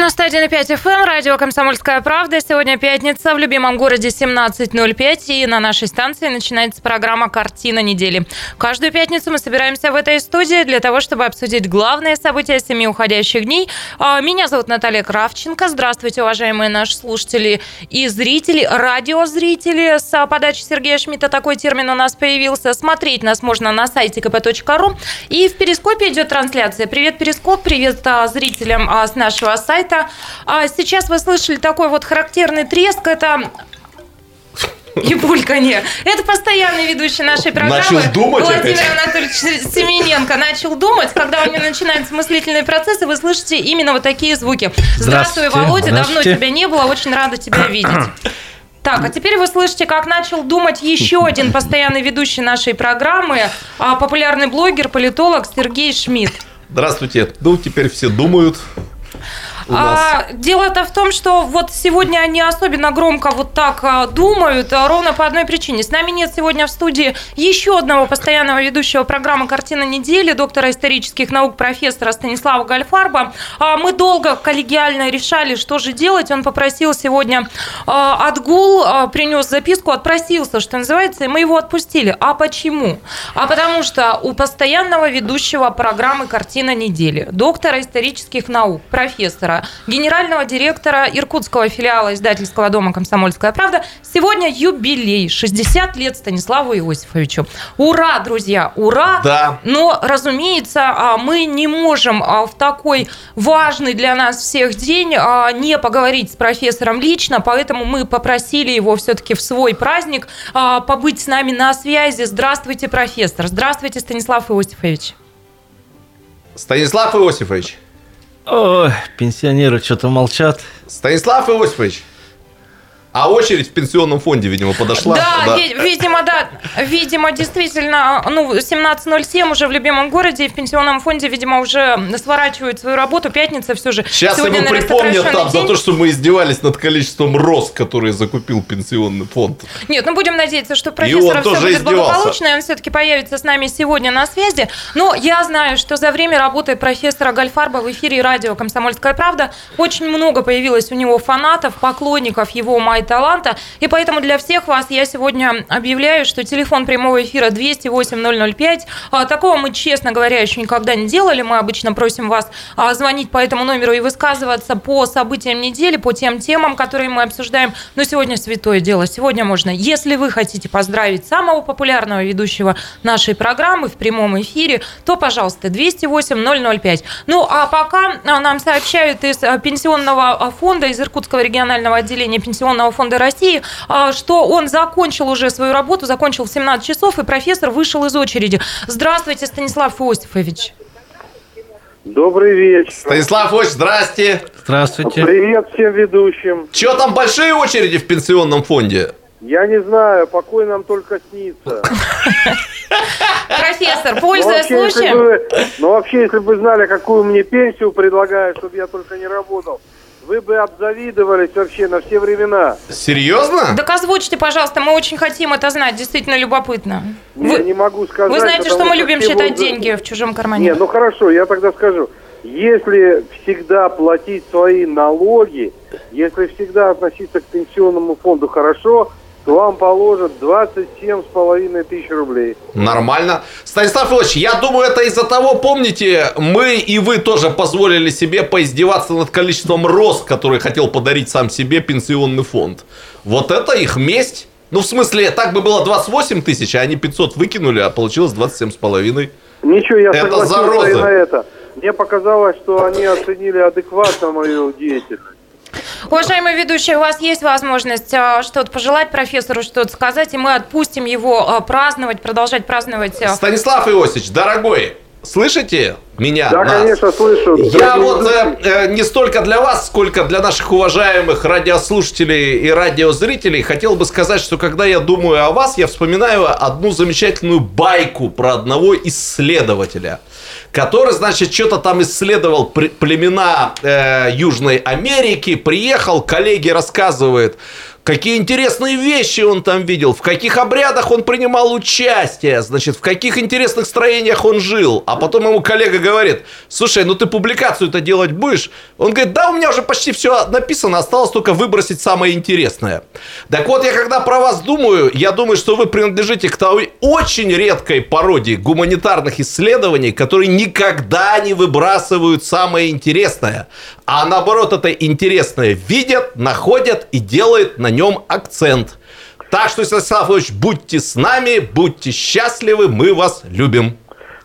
91,5 FM, радио «Комсомольская правда». Сегодня пятница, в любимом городе 17.05, и на нашей станции начинается программа «Картина недели». Каждую пятницу мы собираемся в этой студии для того, чтобы обсудить главные события семи уходящих дней. А, меня зовут Наталья Кравченко. Здравствуйте, уважаемые наши слушатели и зрители, радиозрители. С подачи Сергея Шмидта такой термин у нас появился. Смотреть нас можно на сайте kp.ru. И в Перископе идет трансляция. Привет, Перископ, привет а, зрителям а, с нашего сайта сайта. А сейчас вы слышали такой вот характерный треск. Это и бульканье. Это постоянный ведущий нашей программы. Начал думать Владимир опять. Анатольевич Семененко начал думать. Когда у него начинаются мыслительные процессы, вы слышите именно вот такие звуки. Здравствуй. Володя. Давно тебя не было. Очень рада тебя видеть. Так, а теперь вы слышите, как начал думать еще один постоянный ведущий нашей программы, а, популярный блогер, политолог Сергей Шмидт. Здравствуйте. Ну, теперь все думают. А, дело-то в том, что вот сегодня они особенно громко вот так а, думают, а, ровно по одной причине. С нами нет сегодня в студии еще одного постоянного ведущего программы «Картина недели», доктора исторических наук, профессора Станислава Гальфарба. А, мы долго коллегиально решали, что же делать. Он попросил сегодня отгул, принес записку, отпросился, что называется, и мы его отпустили. А почему? А потому что у постоянного ведущего программы «Картина недели», доктора исторических наук, профессора, генерального директора Иркутского филиала издательского дома «Комсомольская правда», сегодня юбилей, 60 лет Станиславу Иосифовичу. Ура, друзья, ура! Да. Но, разумеется, а, мы не можем а, в такой важный для нас всех день а, не поговорить с профессором лично, поэтому мы попросили его все-таки в свой праздник побыть с нами на связи. Здравствуйте, профессор. Здравствуйте, Станислав Иосифович. Станислав Иосифович. Ой, пенсионеры что-то молчат. Станислав Иосифович. А очередь в пенсионном фонде, видимо, подошла. Да, ви- видимо, да, видимо, действительно, ну, 17.07 уже в любимом городе, и в пенсионном фонде, видимо, уже сворачивают свою работу. Пятница все же. Сейчас Сегодня, наверное, припомнят там за день. то, что мы издевались над количеством роз, которые закупил пенсионный фонд. Нет, ну будем надеяться, что он все будет издевался. благополучно, и он все-таки появится с нами сегодня на связи. Но я знаю, что за время работы профессора Гальфарба в эфире радио «Комсомольская правда» очень много появилось у него фанатов, поклонников его «Май таланта». И поэтому для всех вас я сегодня объявляю, что телефон прямого эфира 208-005. А, Такого мы, честно говоря, еще никогда не делали. Мы обычно просим вас а, звонить по этому номеру и высказываться по событиям недели, по тем темам, которые мы обсуждаем. Но сегодня святое дело. Сегодня можно, если вы хотите поздравить самого популярного ведущего нашей программы в прямом эфире, то, пожалуйста, 208-005. Ну, а пока а, нам сообщают из пенсионного фонда, из Иркутского регионального отделения Пенсионного фонда России, а, что он закончил уже свою работу, закончил в 17 часов, и профессор вышел из очереди. Здравствуйте, Станислав Иосифович. Добрый вечер. Станислав Иосифович, здрасте. Здравствуйте. Привет всем ведущим. Че там большие очереди в пенсионном фонде? Я не знаю, покой нам только снится. Профессор, пользуясь случаем... ну, вообще, если бы вы знали, какую мне пенсию предлагают, чтобы я только не работал, вы бы обзавидовались вообще на все времена. Серьезно? Так озвучьте, пожалуйста, мы очень хотим это знать, действительно любопытно. Я Вы, не могу сказать. вы знаете, что мы любим считать возраст- деньги в чужом кармане. Не, ну хорошо, я тогда скажу. Если всегда платить свои налоги, если всегда относиться к пенсионному фонду хорошо, вам положат 27,5 тысяч рублей. Нормально. Станислав Ильич, я думаю, это из-за того, помните, мы и вы тоже позволили себе поиздеваться над количеством роз, которые хотел подарить сам себе пенсионный фонд. Вот это их месть. Ну, в смысле, так бы было 28 тысяч, а они 500 выкинули, а получилось 27 с половиной. Ничего, я Это согласился зараза. и на это. Мне показалось, что они оценили адекватно мою деятельность. Уважаемый ведущий, у вас есть возможность а, что-то пожелать профессору, что-то сказать, и мы отпустим его а, праздновать, продолжать праздновать. а. Станислав Иосифович, дорогой, слышите? Меня, Да, нас. конечно, слышу. Я Дорогие вот э, э, не столько для вас, сколько для наших уважаемых радиослушателей и радиозрителей хотел бы сказать, что когда я думаю о вас, я вспоминаю одну замечательную байку про одного исследователя, который, значит, что-то там исследовал племена э, Южной Америки, приехал, коллеги рассказывает, Какие интересные вещи он там видел, в каких обрядах он принимал участие, значит, в каких интересных строениях он жил. А потом ему коллега говорит, слушай, ну ты публикацию-то делать будешь? Он говорит, да, у меня уже почти все написано, осталось только выбросить самое интересное. Так вот, я когда про вас думаю, я думаю, что вы принадлежите к той очень редкой породе гуманитарных исследований, которые никогда не выбрасывают самое интересное, а наоборот это интересное видят, находят и делают на нем акцент. Так что, Станислав Ильич, будьте с нами, будьте счастливы, мы вас любим.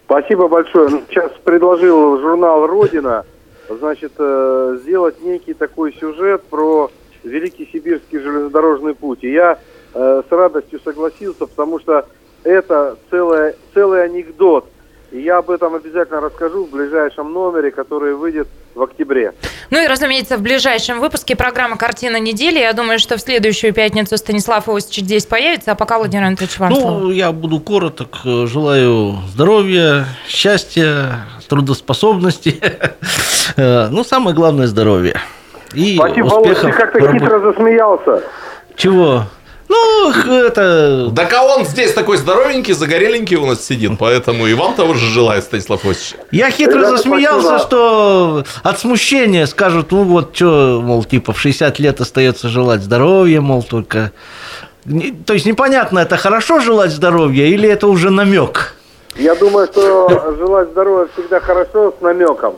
Спасибо большое. Сейчас предложил журнал «Родина» значит, э, сделать некий такой сюжет про Великий Сибирский железнодорожный путь. И я э, с радостью согласился, потому что это целое, целый анекдот. И я об этом обязательно расскажу в ближайшем номере, который выйдет в октябре. Ну и, разумеется, в ближайшем выпуске программы «Картина недели». Я думаю, что в следующую пятницу Станислав Иосифович здесь появится, а пока Владимир Анатольевич вам слово. Ну, я буду короток. Желаю здоровья, счастья, трудоспособности. Ну, самое главное – здоровье. И Спасибо, Володь, ты успехов. как-то хитро засмеялся. Чего? Ну, это... Да а он здесь такой здоровенький, загореленький у нас сидит, поэтому и вам того же желаю, Станислав Иосифович. Я хитро Ребята, засмеялся, спасибо. что от смущения скажут, ну вот что, мол, типа в 60 лет остается желать здоровья, мол, только... То есть непонятно, это хорошо желать здоровья или это уже намек? Я думаю, что желать здоровья всегда хорошо с намеком.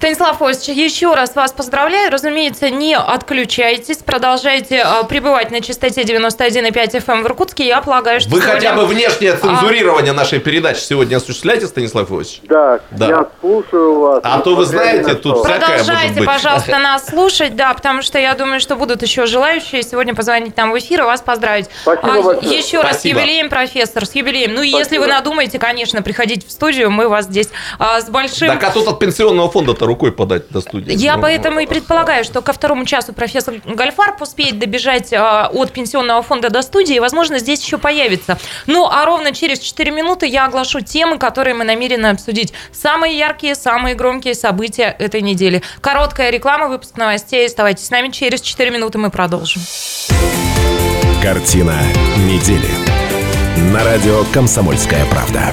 Станислав Иосифович, еще раз вас поздравляю. Разумеется, не отключайтесь, продолжайте а, пребывать на частоте 91,5 FM в Иркутске. Я полагаю, что Вы сегодня- хотя бы внешнее цензурирование нашей передачи сегодня осуществляете, Станислав Иосифович? Да, Да. я слушаю вас. А то вы знаете, на тут что. всякое может Продолжайте, быть. пожалуйста, нас слушать, да, потому что я думаю, что будут еще желающие сегодня позвонить нам в эфир и вас поздравить. Спасибо А, большое. Еще раз с Спасибо. юбилеем, профессор, с юбилеем. Ну, и если Спасибо. вы надумаете, конечно, приходить в студию, мы вас здесь а, с большим... Так а тут от пенсионного фонда-то рукой подать до студии. Я Ну, поэтому и предполагаю, что ко второму часу профессор Гальфарб успеет добежать а, от пенсионного фонда до студии, и, возможно, здесь еще появится. Ну, а ровно через 4 минуты я оглашу темы, которые мы намерены обсудить. Самые яркие, самые громкие события этой недели. Короткая реклама, выпуск новостей. Оставайтесь с нами. Через 4 минуты мы продолжим. Картина недели. На радио «Комсомольская правда».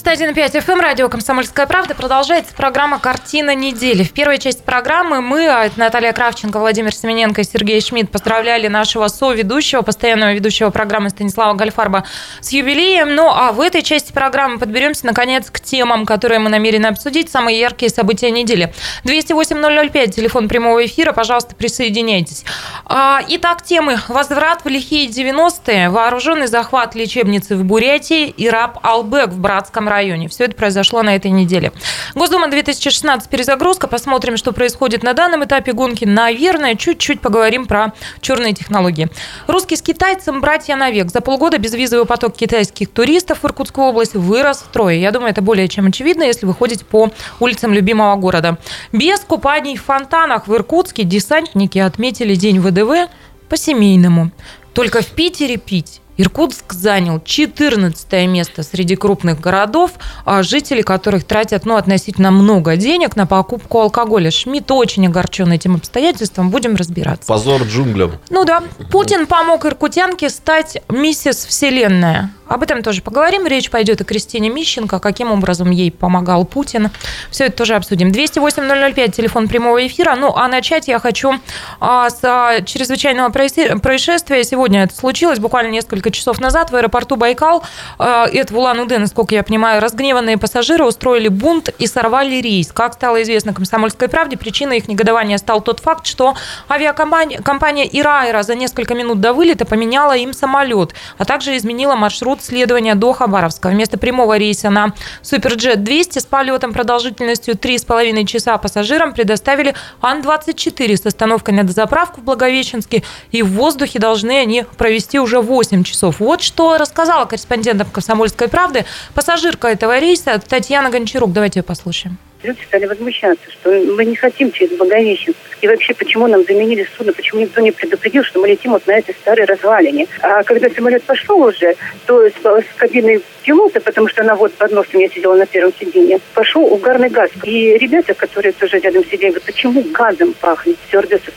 91,5 FM, радио «Комсомольская правда». Продолжается программа «Картина недели». В первой части программы мы, а, Наталья Кравченко, Владимир Семененко и Сергей Шмидт, поздравляли нашего соведущего, постоянного ведущего программы Станислава Гальфарба с юбилеем. Ну, а в этой части программы подберемся, наконец, к темам, которые мы намерены обсудить, самые яркие события недели. 208-005, телефон прямого эфира, пожалуйста, присоединяйтесь. А, Итак, темы «Возврат в лихие 90-е», «Вооруженный захват лечебницы в Бурятии» и «Раб Албек в Братском районе». Все это произошло на этой неделе. Госдума 2016 перезагрузка. Посмотрим, что происходит на данном этапе гонки. Наверное, чуть-чуть поговорим про черные технологии. Русский с китайцем братья навек. За полгода безвизовый поток китайских туристов в Иркутскую область вырос втрое. Я думаю, это более чем очевидно, если вы ходите по улицам любимого города. Без купаний в фонтанах в Иркутске десантники отметили День ВДВ по-семейному. Только в Питере пить Иркутск занял 14 место среди крупных городов, а жители которых тратят ну, относительно много денег на покупку алкоголя. Шмидт очень огорчен этим обстоятельством, будем разбираться. Позор джунглям. Ну да, Путин помог иркутянке стать миссис Вселенная. Об этом тоже поговорим. Речь пойдет о Кристине Мищенко, каким образом ей помогал Путин. Все это тоже обсудим. 208-005, телефон прямого эфира. Ну, а начать я хочу а, с а, чрезвычайного происшествия. Сегодня это случилось, буквально несколько часов назад в аэропорту Байкал. а, Это в Улан-Удэ, насколько я понимаю. Разгневанные пассажиры устроили бунт и сорвали рейс. Как стало известно «Комсомольской правде», причиной их негодования стал тот факт, что авиакомпания компания «Ирайра» за несколько минут до вылета поменяла им самолет, а также изменила маршрут маршрут следования до Хабаровска. Вместо прямого рейса на Суперджет 200 с полетом продолжительностью 3,5 часа пассажирам предоставили Ан-24 с остановкой на дозаправку в Благовещенске. И в воздухе должны они провести уже 8 часов. Вот что рассказала корреспондентам «Комсомольской правды» пассажирка этого рейса Татьяна Гончарук. Давайте ее послушаем. Люди стали возмущаться, что мы не хотим через Благовещенск. И вообще, почему нам заменили судно, почему никто не предупредил, что мы летим вот на этой старой развалине. А когда самолет пошел уже, то с, с кабины пилота, потому что она вот под носом, я сидела на первом сиденье, пошел угарный газ. И ребята, которые тоже рядом сидели, говорят, почему газом пахнет? Стюардесса.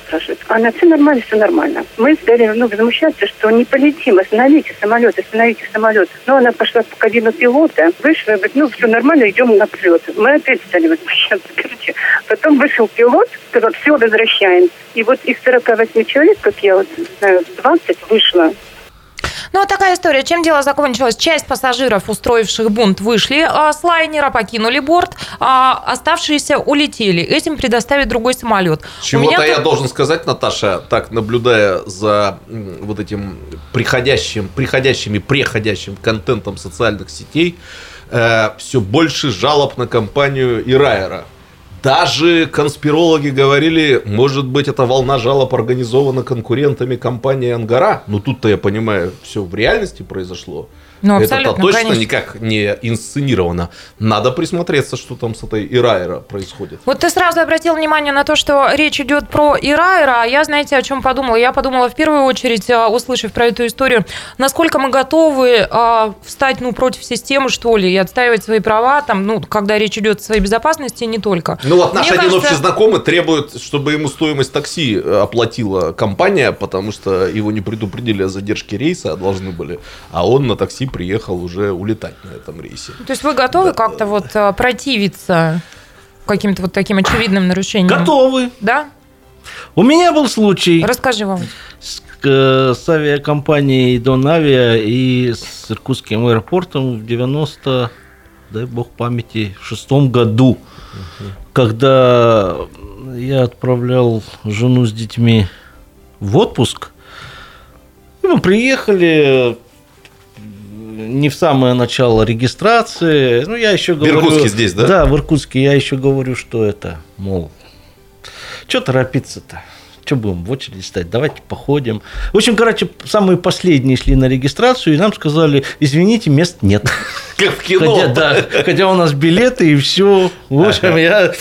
А на все нормально, все нормально. Мы стали ну, возмущаться, что не полетим, остановите самолет, остановите самолет. Но она пошла в кабину пилота, вышла, говорит, ну все нормально, идем на взлет. Мы опять стали возмущаться. Короче, потом вышел пилот, сказал, все, возвращаем. И вот из 48 человек, как я вот знаю, 20 вышло ну, вот такая история. Чем дело закончилось? Часть пассажиров, устроивших бунт, вышли а, с лайнера, покинули борт, а оставшиеся улетели. Этим предоставит другой самолет. Чего-то я тут... должен сказать, Наташа, так наблюдая за вот этим приходящим, приходящими, преходящим контентом социальных сетей, э, все больше жалоб на компанию Ирайера даже конспирологи говорили, может быть, эта волна жалоб организована конкурентами компании «Ангара». Ну, тут-то, я понимаю, все в реальности произошло. Ну, Это-то точно конечно. никак не инсценировано. Надо присмотреться, что там с этой Ирайра происходит. Вот ты сразу обратил внимание на то, что речь идет про Ирайра, а я, знаете, о чем подумала? Я подумала в первую очередь, а, услышав про эту историю, насколько мы готовы а, встать ну, против системы, что ли, и отстаивать свои права, там, ну, когда речь идет о своей безопасности, не только. Ну вот наш Мне один кажется... общий знакомый требует, чтобы ему стоимость такси э, оплатила компания, потому что его не предупредили о задержке рейса, а должны были, а он на такси приехал уже улетать на этом рейсе. То есть вы готовы да. как-то вот э, противиться каким-то вот таким очевидным нарушениям? Готовы. Да? У меня был случай. Расскажи вам. С, с авиакомпанией Донавиа и с Иркутским аэропортом в 90, дай бог памяти, шестом году, угу. когда я отправлял жену с детьми в отпуск. И мы приехали, не в самое начало регистрации. Ну, я еще говорю... В Иркутске здесь, да? Да, в Иркутске. Я еще говорю, что это, мол, что торопиться-то? Что будем в очередь стать? Давайте походим. В общем, короче, самые последние шли на регистрацию, и нам сказали, извините, мест нет. Как в кино. Хотя, да, хотя у нас билеты и все. В общем, я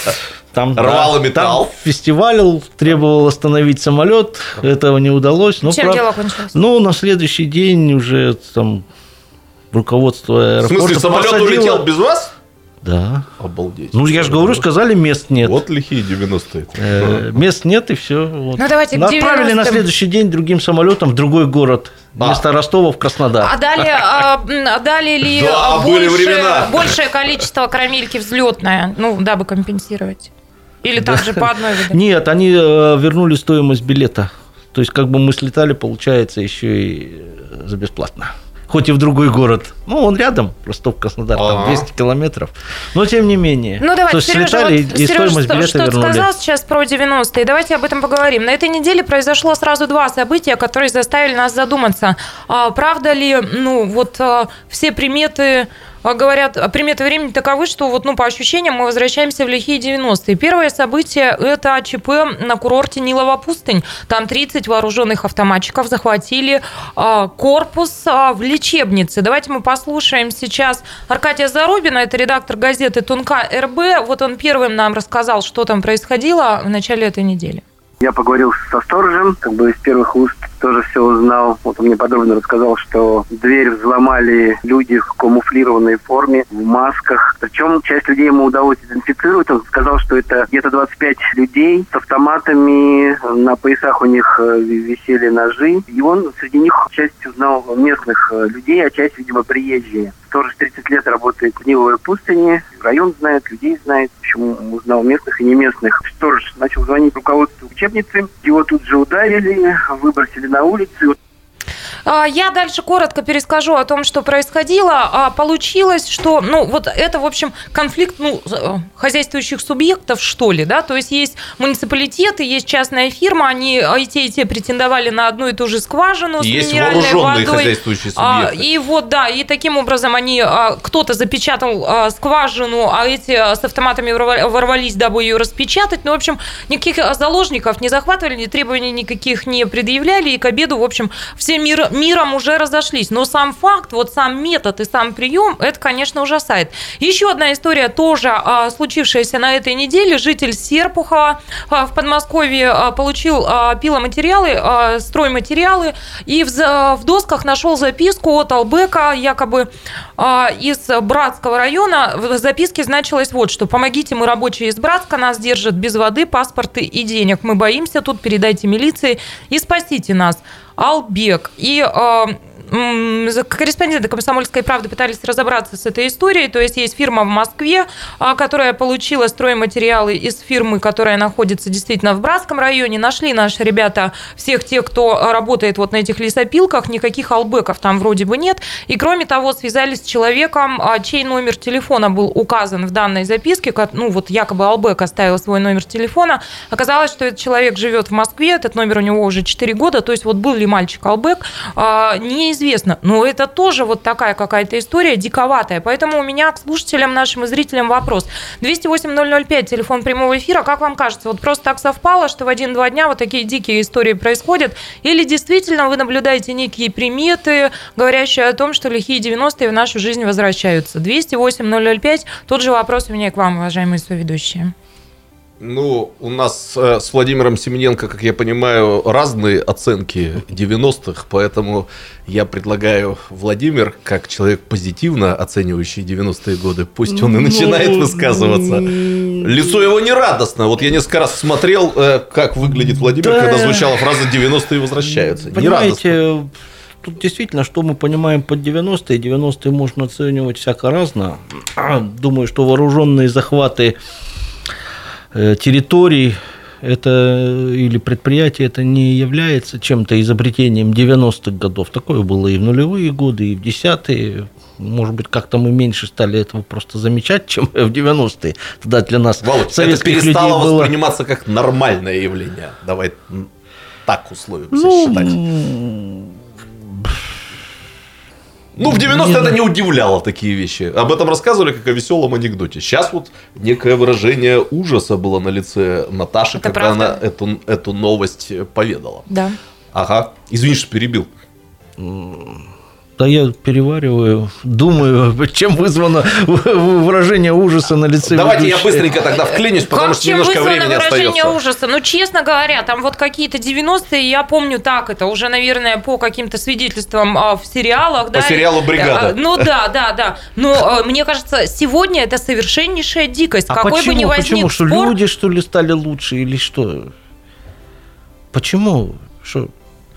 там, Рвал да, металл. Там фестиваль требовал остановить самолет, этого не удалось. Но, Чем прав... дело кончилось? Ну, на следующий день уже там руководство аэропорта В смысле, самолет посадило... улетел без вас? Да. Обалдеть. Ну, я же говорю, сказали, мест нет. Вот лихие 90-е. Э, мест нет, и все. Вот. Ну, давайте Отправили на следующий день другим самолетом в другой город. А. Вместо Ростова в Краснодар. А дали, а, дали ли да, больше, были времена. большее количество карамельки взлетное, ну, дабы компенсировать? Или также да. по одной выдали? Нет, они э, вернули стоимость билета. То есть, как бы мы слетали, получается, еще и э, за бесплатно хоть и в другой город. Ну, он рядом, Ростов-Краснодар, там 200 километров. Но тем не менее. Ну, давайте, Сережа, вот, и, и Сережа, стоимость билета что, вернули. сказал сейчас про 90-е. Давайте об этом поговорим. На этой неделе произошло сразу два события, которые заставили нас задуматься. А, правда ли, ну, вот а, все приметы а говорят, а приметы времени таковы, что вот, ну, по ощущениям мы возвращаемся в лихие 90-е. Первое событие – это ЧП на курорте Нилова пустынь. Там 30 вооруженных автоматчиков захватили э, корпус э, в лечебнице. Давайте мы послушаем сейчас Аркадия Зарубина, это редактор газеты «Тунка РБ». Вот он первым нам рассказал, что там происходило в начале этой недели. Я поговорил со сторожем, как бы из первых уст тоже все узнал. Вот он мне подробно рассказал, что дверь взломали люди в камуфлированной форме, в масках. Причем часть людей ему удалось идентифицировать. Он сказал, что это где-то 25 людей с автоматами. На поясах у них э, висели ножи. И он среди них часть узнал местных э, людей, а часть, видимо, приезжие. Сторож 30 лет работает в Ниловой пустыне. Район знает, людей знает. Общем, узнал местных и не местных. Сторож начал звонить руководству учебницы. Его тут же ударили, выбросили на улицу. А, Я дальше коротко перескажу о том, что происходило. А, Получилось, что, ну, вот это, в общем, конфликт, ну, э, хозяйствующих субъектов, что ли, да, то есть есть муниципалитеты, есть частная фирма, они а, и те, и те претендовали на одну и ту же скважину с Есть минеральной водой. хозяйствующие субъекты. И вот, да, и таким образом они, кто-то запечатал скважину, а эти с автоматами ворва- ворвались, дабы ее распечатать. Ну, в общем, никаких заложников не захватывали, ни требований никаких не предъявляли, и к обеду, в общем, все мир, миром уже разошлись. Но сам факт, вот сам метод и сам прием, это, конечно, ужасает. Еще одна история, тоже а, случившаяся на этой неделе. Житель Серпухова а, в Подмосковье а, получил а, пиломатериалы, а, стройматериалы, и в, за- в досках нашел записку от Албека, якобы а, из Братского района. В записке значилось вот что. «Помогите, мы рабочие из Братска, нас держат без воды, паспорты и денег. Мы боимся тут, передайте милиции и спасите нас». Албек. И а, корреспонденты «Комсомольской правды» пытались разобраться с этой историей. То есть есть фирма в Москве, а, которая получила стройматериалы из фирмы, которая находится действительно в Братском районе. Нашли наши ребята всех тех, кто работает вот на этих лесопилках. Никаких албеков там вроде бы нет. И кроме того, связались с человеком, а, чей номер телефона был указан в данной записке. Ну вот якобы албек оставил свой номер телефона. Оказалось, что этот человек живет в Москве. Этот номер у него уже 4 года. То есть вот был ли мальчик албек, а, неизвестно. Но это тоже вот такая какая-то история диковатая. Поэтому у меня к слушателям нашим и зрителям вопрос. 208-005, телефон прямого эфира. Как вам кажется, вот просто так совпало, что в один-два дня вот такие дикие истории происходят? Или действительно вы наблюдаете некие приметы, говорящие о том, что лихие 90-е в нашу жизнь возвращаются? 208-005, тот же вопрос у меня к вам, уважаемые соведущие. Ну, у нас э, с Владимиром Семененко, как я понимаю, разные оценки 90-х, поэтому я предлагаю Владимир, как человек позитивно оценивающий 90-е годы, пусть он и начинает Ну, высказываться. Лицо его не радостно. Вот я несколько раз смотрел, э, как выглядит Владимир, Да. когда звучала фраза «90-е возвращаются». Понимаете, тут действительно, что мы понимаем под 90-е, 90-е можно оценивать всяко разно. Думаю, что вооруженные захваты территорий это или предприятие это не является чем-то изобретением 90-х годов. Такое было и в нулевые годы, и в десятые. Может быть, как-то мы меньше стали этого просто замечать, чем в 90-е. Тогда для нас, Володь, это советских людей, перестало было... восприниматься как нормальное явление. Давай так условимся Ну, считать. Ну, в 90-е это не удивляло такие вещи. Об этом рассказывали как о веселом анекдоте. Сейчас вот некое выражение ужаса было на лице Наташи, Это когда правда? она эту, эту новость поведала. Да. Ага. Извини, что перебил. Да я перевариваю, думаю, чем вызвано выражение ужаса на лице Давайте я ведущей. быстренько тогда вклинюсь, потому как что чем немножко вызвано времени выражение остается. ужаса? Ну, честно говоря, там вот какие-то 90-е, я помню так, это уже, наверное, по каким-то свидетельствам а, в сериалах. По сериалу «Бригада». А, Ну да, да, да. Но а, мне кажется, сегодня это совершеннейшая дикость. А Какой почему? бы ни возник почему? Что спор, люди, что ли, стали лучше или что? Почему? Что?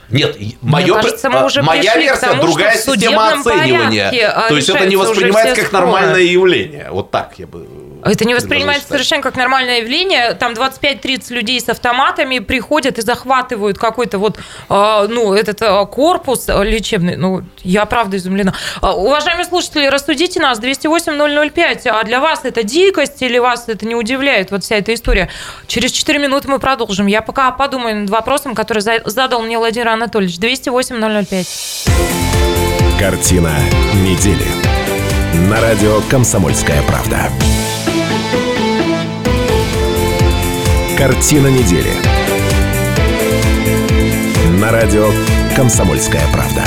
Нет, моё, кажется, мы а, уже моя версия тому, другая система оценивания. а, То есть это не воспринимается как нормальное явление. Вот так я бы. Это не воспринимается совершенно как нормальное явление. Там 25-30 людей с автоматами приходят и захватывают какой-то вот, а, ну, этот а, корпус а, лечебный. Ну, я правда изумлена. Уважаемые слушатели, рассудите нас. 208-005. А для вас это дикость или вас это не удивляет, вот вся эта история? Через 4 минуты мы продолжим. Я пока подумаю над вопросом, который за- задал мне Владимир Анатольевич. 208-005. Картина недели. На радио «Комсомольская правда». Картина недели. На радио «Комсомольская правда».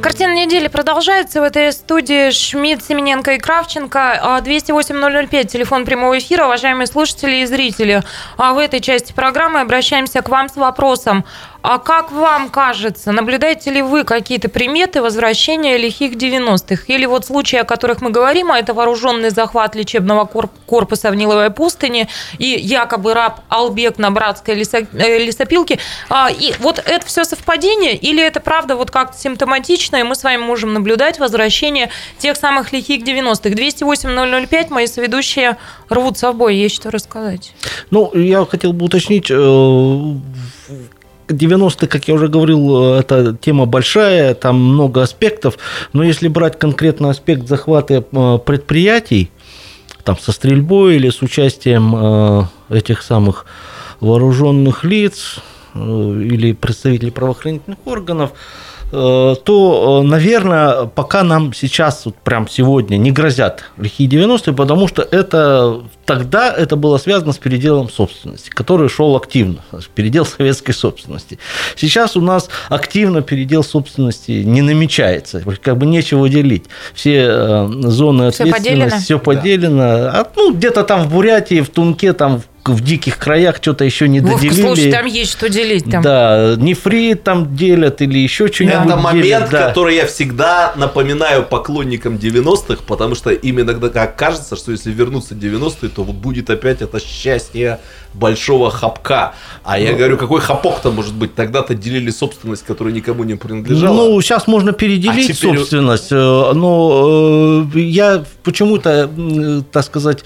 Картина недели продолжается. В этой студии Шмидт, Семененко и Кравченко. А, 208-005, телефон прямого эфира. Уважаемые слушатели и зрители, а в этой части программы обращаемся к вам с вопросом. А как вам кажется, наблюдаете ли вы какие-то приметы возвращения лихих 90-х? Или вот случаи, о которых мы говорим, а это вооруженный захват лечебного корп- корпуса в Ниловой пустыне и якобы раб Албек на братской э, лесопилке. А, И вот это все совпадение или это правда вот как-то симптоматично, и мы с вами можем наблюдать возвращение тех самых лихих 90-х? 208-005, мои соведущие рвутся в бой, есть что рассказать. Ну, я хотел бы уточнить, э, 90-е, как я уже говорил, это тема большая, там много аспектов, но если брать конкретно аспект захвата э, предприятий, там со стрельбой или с участием э, этих самых вооруженных лиц э, или представителей правоохранительных органов, э, то, э, наверное, пока нам сейчас, вот прям сегодня, не грозят лихие 90-е, потому что это тогда это было связано с переделом собственности, который шел активно, передел советской собственности. Сейчас у нас активно передел собственности не намечается, как бы нечего делить. Все э, зоны Всё ответственности, поделено? все поделено. А, ну, где-то там в Бурятии, в Тунке, там в в диких краях что-то еще не Вовка, доделили. слушай, там есть что делить. Там. Да, нефрит там делят или еще что-нибудь Это момент, делят, да. который я всегда напоминаю поклонникам 90-х, потому что им иногда как кажется, что если вернуться 90-е, то вот будет опять это счастье большого хапка. А Ну. я говорю, какой хапок-то может быть? Тогда-то делили собственность, которая никому не принадлежала. Ну, сейчас можно переделить А теперь- собственность, э, но э, я почему-то, м, так сказать,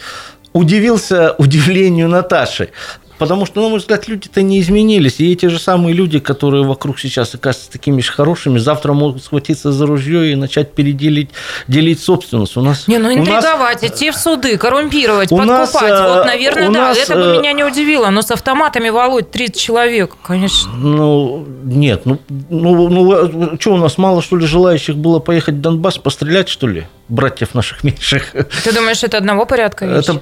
удивился удивлению Наташи. Потому что, на мой взгляд, люди-то не изменились. И эти же самые люди, которые вокруг сейчас оказываются такими же хорошими, завтра могут схватиться за ружье и начать переделить делить собственность. У нас, Не, ну у нас- интриговать, идти в суды, коррумпировать, у подкупать. нас, э, вот, наверное, у да, нас, это бы э, меня не удивило. Но с автоматами, Володь, 30 человек, конечно. Ну, нет, ну, ну, ну что, у нас мало, что ли, желающих было поехать в Донбасс пострелять, что ли, братьев наших меньших? Ты думаешь, это одного порядка вещь? Это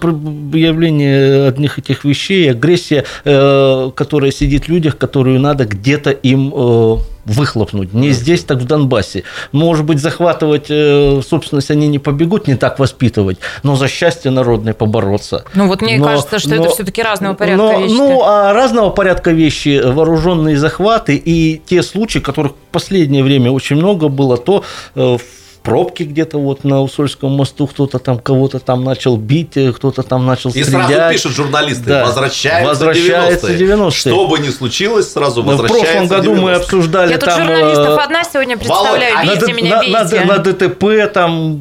явление одних этих вещей, агрессия, э, которая сидит в людях, которую надо где-то им э, выхлопнуть. Не здесь, так в Донбассе. Может быть, захватывать э, собственность они не побегут, не так воспитывать, но за счастье народное побороться. Ну, вот мне Но- кажется, что это но- все-таки разного порядка но- вещи. Ну, а разного порядка вещи, вооруженные захваты и те случаи, которых в последнее время очень много было, то в пробке где-то вот на Усольском мосту кто-то там кого-то там начал бить, э, кто-то там начал И стрелять. сразу пишут журналисты, Да. возвращается, Возвращается 90-е. 90-е. Что бы ни случилось, сразу Но в возвращается прошлом году мы 90-е. обсуждали Я тут там... журналистов э, одна сегодня Володь, представляю. а на, Бейте Д- меня, на- на- бейте. на ДТП там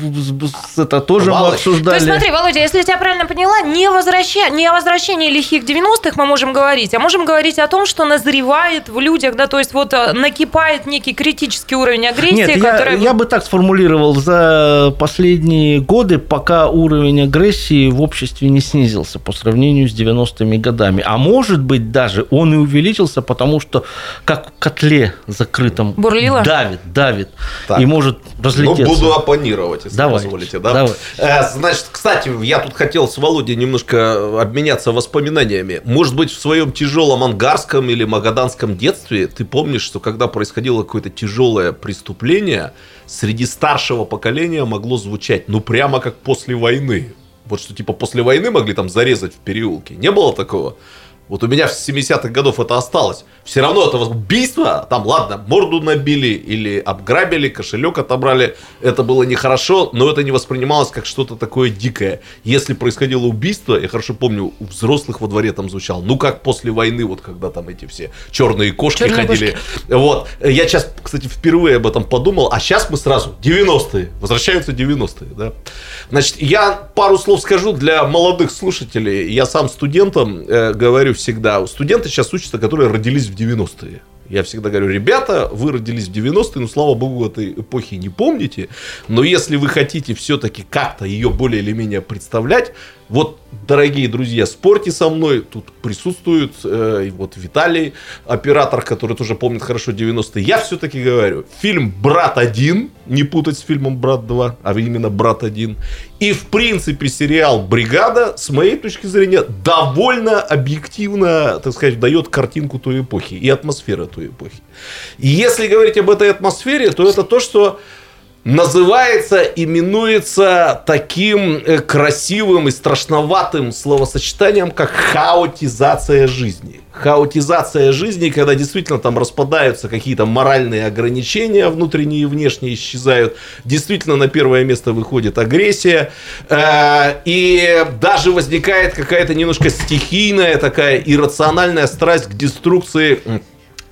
это тоже мы Володь, То обсуждали. есть, смотри, Володя, если я тебя правильно поняла, не, возвраща... не о возвращении лихих 90-х мы можем говорить, а можем говорить о том, что назревает в людях, да, то есть вот э, накипает некий критический уровень агрессии, Нет, я, который... я бы так сформулировал, за последние годы, пока уровень агрессии в обществе не снизился по сравнению с 90-ми годами. А может быть даже он и увеличился, потому что как в котле закрытом Бурлило? давит, давит Так. и может Ну, разлететься. буду оппонировать, если Давайте, позволите. Да? давайте. Э, Значит, кстати, я тут хотел с Володей немножко обменяться воспоминаниями. Может быть, в своем тяжелом ангарском или магаданском детстве ты помнишь, что когда происходило какое-то тяжелое преступление, среди старшего поколения могло звучать, ну, прямо как после войны. Вот что, типа, после войны могли там зарезать в переулке. Не было такого? Вот у меня с 70-х годов это осталось. Все равно это убийство, там, ладно, морду набили или обграбили, кошелек отобрали. Это было нехорошо, но это не воспринималось как что-то такое дикое. Если происходило убийство, я хорошо помню, у взрослых во дворе там звучал, ну как после войны, вот когда там эти все черные кошки Черные ходили. Вот. Я сейчас, кстати, впервые об этом подумал, а сейчас мы сразу 90-е, возвращаются 90-е, да. Значит, я пару слов скажу для молодых слушателей. Я сам студентам э, говорю всегда, студенты сейчас учатся, которые родились в 90-е. Я всегда говорю, ребята, вы родились в 90-е, ну, слава богу, этой эпохи не помните, но если вы хотите все-таки как-то ее более или менее представлять, вот, дорогие друзья, спорьте со мной, тут присутствует э, вот Виталий, оператор, который тоже помнит хорошо 90-е. Я все-таки говорю, фильм «Брат 1», не путать с фильмом «Брат 2», а именно «Брат 1», и, в принципе, сериал «Бригада», с моей точки зрения, довольно объективно, так сказать, дает картинку той эпохи и атмосферы той эпохи. И если говорить об этой атмосфере, то это то, что называется, именуется таким э, красивым и страшноватым словосочетанием, как хаотизация жизни. Хаотизация жизни, когда действительно там распадаются какие-то моральные ограничения, внутренние и внешние исчезают. Действительно на первое место выходит агрессия. э, И даже возникает какая-то немножко стихийная такая иррациональная страсть к деструкции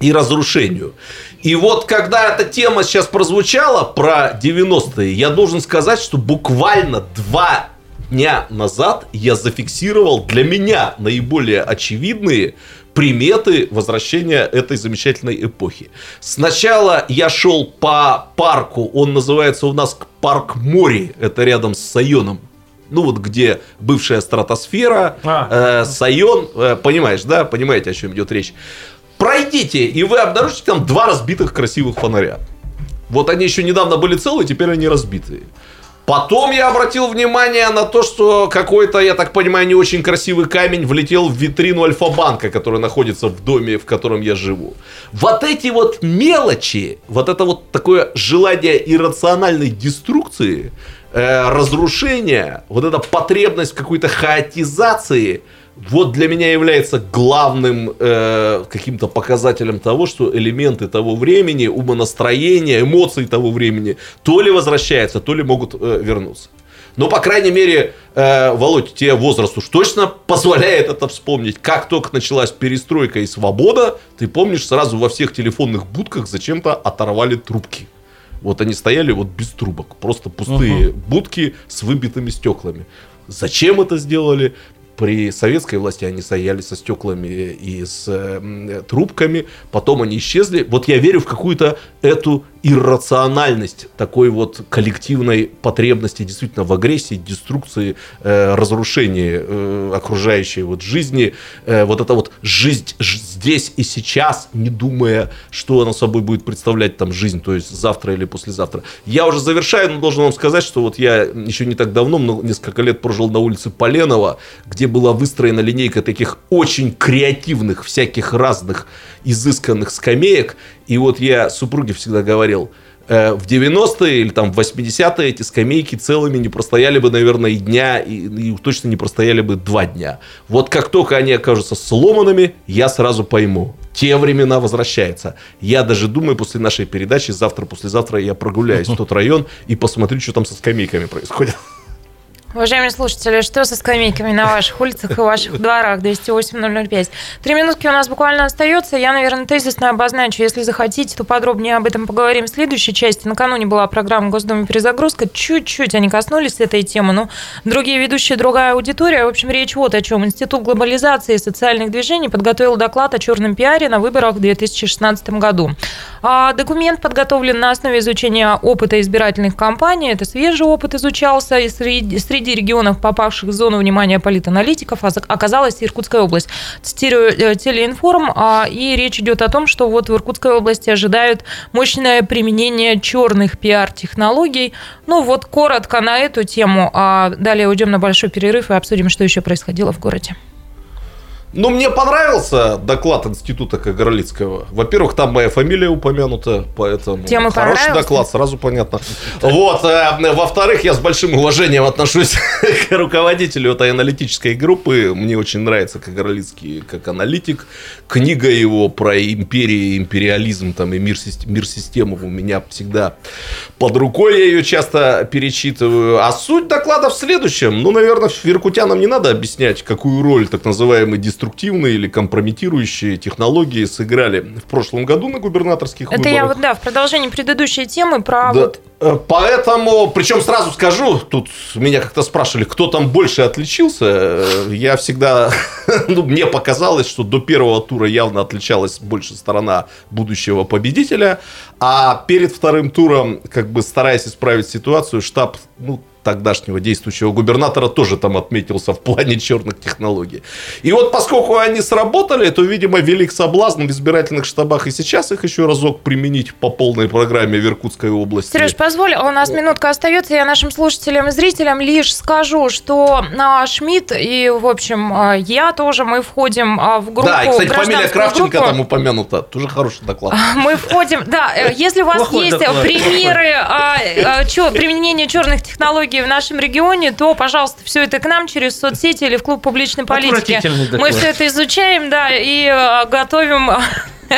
и разрушению. И вот когда эта тема сейчас прозвучала про 90-е, я должен сказать, что буквально два дня назад я зафиксировал для меня наиболее очевидные приметы возвращения этой замечательной эпохи. Сначала я шел по парку, он называется у нас парк Мори, это рядом с Сайоном. Ну вот где бывшая стратосфера, А. э, Сайон, э, понимаешь, да, понимаете, о чем идет речь. Пройдите, и вы обнаружите там два разбитых красивых фонаря. Вот они еще недавно были целые, теперь они разбитые. Потом я обратил внимание на то, что какой-то, я так понимаю, не очень красивый камень влетел в витрину Альфа-банка, который находится в доме, в котором я живу. Вот эти вот мелочи, вот это вот такое желание иррациональной деструкции, э, разрушения, вот эта потребность какой-то хаотизации, вот для меня является главным э, каким-то показателем того, что элементы того времени, умонастроения, эмоций того времени то ли возвращаются, то ли могут э, вернуться. Но, по крайней мере, э, Володь, тебе возраст уж точно позволяет это вспомнить. Как только началась перестройка и свобода, ты помнишь, сразу во всех телефонных будках зачем-то оторвали трубки. Вот они стояли вот без трубок, просто пустые будки с выбитыми стеклами. Зачем это сделали? При советской власти они стояли со стеклами и с э, трубками, потом они исчезли. Вот я верю в какую-то эту иррациональность такой вот коллективной потребности действительно в агрессии, деструкции, э, разрушении э, окружающей вот жизни. Э, вот это вот жизнь здесь и сейчас, не думая, что она собой будет представлять там жизнь, то есть завтра или послезавтра. Я уже завершаю, но должен вам сказать, что вот я еще не так давно, много, несколько лет прожил на улице Поленова, где была выстроена линейка таких очень креативных, всяких разных изысканных скамеек. И вот я супруге всегда говорил, э, в 90-е или там в 80-е эти скамейки целыми не простояли бы, наверное, и дня, и, и точно не простояли бы два дня. Вот как только они окажутся сломанными, я сразу пойму. Те времена возвращаются. Я даже думаю, после нашей передачи, завтра, послезавтра я прогуляюсь в тот район и посмотрю, что там со скамейками происходит. Уважаемые слушатели, что со скамейками на ваших улицах и ваших дворах? 208-005. Три минутки у нас буквально остается. Я, наверное, тезисно обозначу. Если захотите, то подробнее об этом поговорим в следующей части. Накануне была программа Госдума перезагрузка. Чуть-чуть они коснулись этой темы, но другие ведущие, другая аудитория. В общем, речь вот о чем. Институт глобализации и социальных движений подготовил доклад о черном пиаре на выборах в 2016 году. А Документ подготовлен на основе изучения опыта избирательных кампаний. Это свежий опыт изучался и среди, среди регионов, попавших в зону внимания политаналитиков, а оказалась Иркутская область. Цитирую э, телеинформ, а, и речь идет о том, что вот в Иркутской области ожидают мощное применение черных пиар-технологий. Ну вот коротко на эту тему, а далее уйдем на большой перерыв и обсудим, что еще происходило в городе. Ну, мне понравился доклад института Кагарлицкого. Во-первых, там моя фамилия упомянута, поэтому Тема хороший доклад, сразу понятно. Вот. э, Во-вторых, я с большим уважением отношусь к руководителю этой аналитической группы. Мне очень нравится Кагарлицкий как аналитик. Книга его про империи, империализм там, и мир, мир систему у меня всегда под рукой. Я ее часто перечитываю. А суть доклада в следующем. Ну, наверное, иркутянам не надо объяснять, какую роль так называемые деструктивные или компрометирующие технологии сыграли в прошлом году на губернаторских Это выборах. я вот, да, в продолжении предыдущей темы про Да. вот Э, Поэтому, причем сразу скажу, тут меня как-то спрашивали, кто там больше отличился. Я всегда, ну, мне показалось, что до первого тура явно отличалась больше сторона будущего победителя, а перед вторым туром, как бы стараясь исправить ситуацию, штаб, ну, тогдашнего действующего губернатора тоже там отметился в плане черных технологий. И вот поскольку они сработали, то, видимо, велик соблазн в избирательных штабах и сейчас их еще разок применить по полной программе в Иркутской области. Сереж, позволь, у нас минутка остается. Я нашим слушателям и зрителям лишь скажу, что а, Шмидт и, в общем, а, я тоже, мы входим а, в группу да, и, кстати, фамилия Кравченко группу. там упомянута. Тоже хороший доклад. Мы входим, да, э, если у вас Плохой есть доклад. примеры а, а, чё- применения черных технологий в нашем регионе, то, пожалуйста, все это к нам через соцсети или в клуб публичной политики. Мы все это изучаем, да, и а, готовим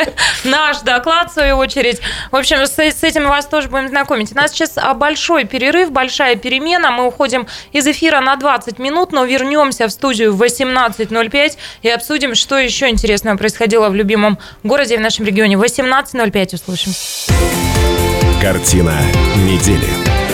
наш доклад, в свою очередь. В общем, с, с этим вас тоже будем знакомить. У нас сейчас а, большой перерыв, большая перемена. Мы уходим из эфира на 20 минут, но вернемся в студию в 18.05 и обсудим, что еще интересного происходило в любимом городе и в нашем регионе. 18.05 услышимся. Картина недели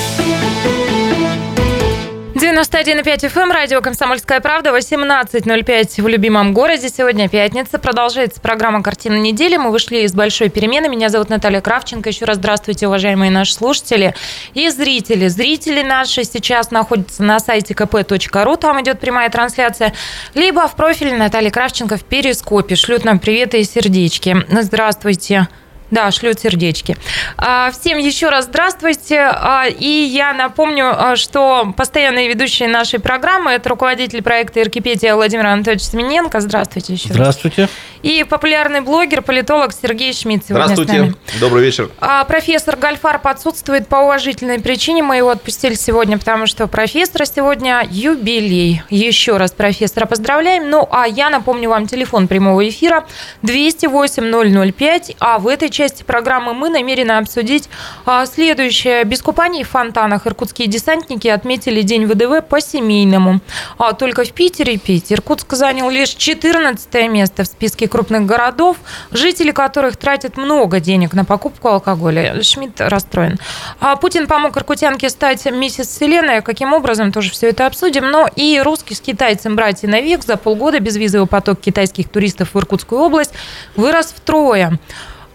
91,5 FM, эм, радио «Комсомольская правда», 18.05 в любимом городе. Сегодня пятница. Продолжается программа «Картина недели». Мы вышли из большой перемены. Меня зовут Наталья Кравченко. Еще раз здравствуйте, уважаемые наши слушатели и зрители. Зрители наши сейчас находятся на сайте kp.ru, там идет прямая трансляция, либо в профиле Натальи Кравченко в Перископе. Шлют нам приветы и сердечки. Здравствуйте. Да, шлют сердечки. А, всем еще раз здравствуйте. А, и я напомню, а, что постоянные ведущие нашей программы – это руководитель проекта «Иркипедия» Владимир Анатольевич Семененко. Здравствуйте еще Здравствуйте. Раз. И популярный блогер, политолог Сергей Шмидт сегодня Здравствуйте. с нами. Добрый вечер. Профессор Гальфарб отсутствует по уважительной причине. Мы его отпустили сегодня, потому что профессора сегодня юбилей. Еще раз профессора поздравляем. Ну, а я напомню вам телефон прямого эфира 208 005, а в этой части программы мы намерены обсудить а, следующее. Без купаний в фонтанах иркутские десантники отметили День ВДВ по-семейному. А только в Питере пить. Иркутск занял лишь 14 место в списке крупных городов, жители которых тратят много денег на покупку алкоголя. Шмидт расстроен. А Путин помог иркутянке стать миссис Вселенная. Каким образом, тоже все это обсудим. Но и русский с китайцем братья навек за полгода безвизовый поток китайских туристов в Иркутскую область вырос втрое.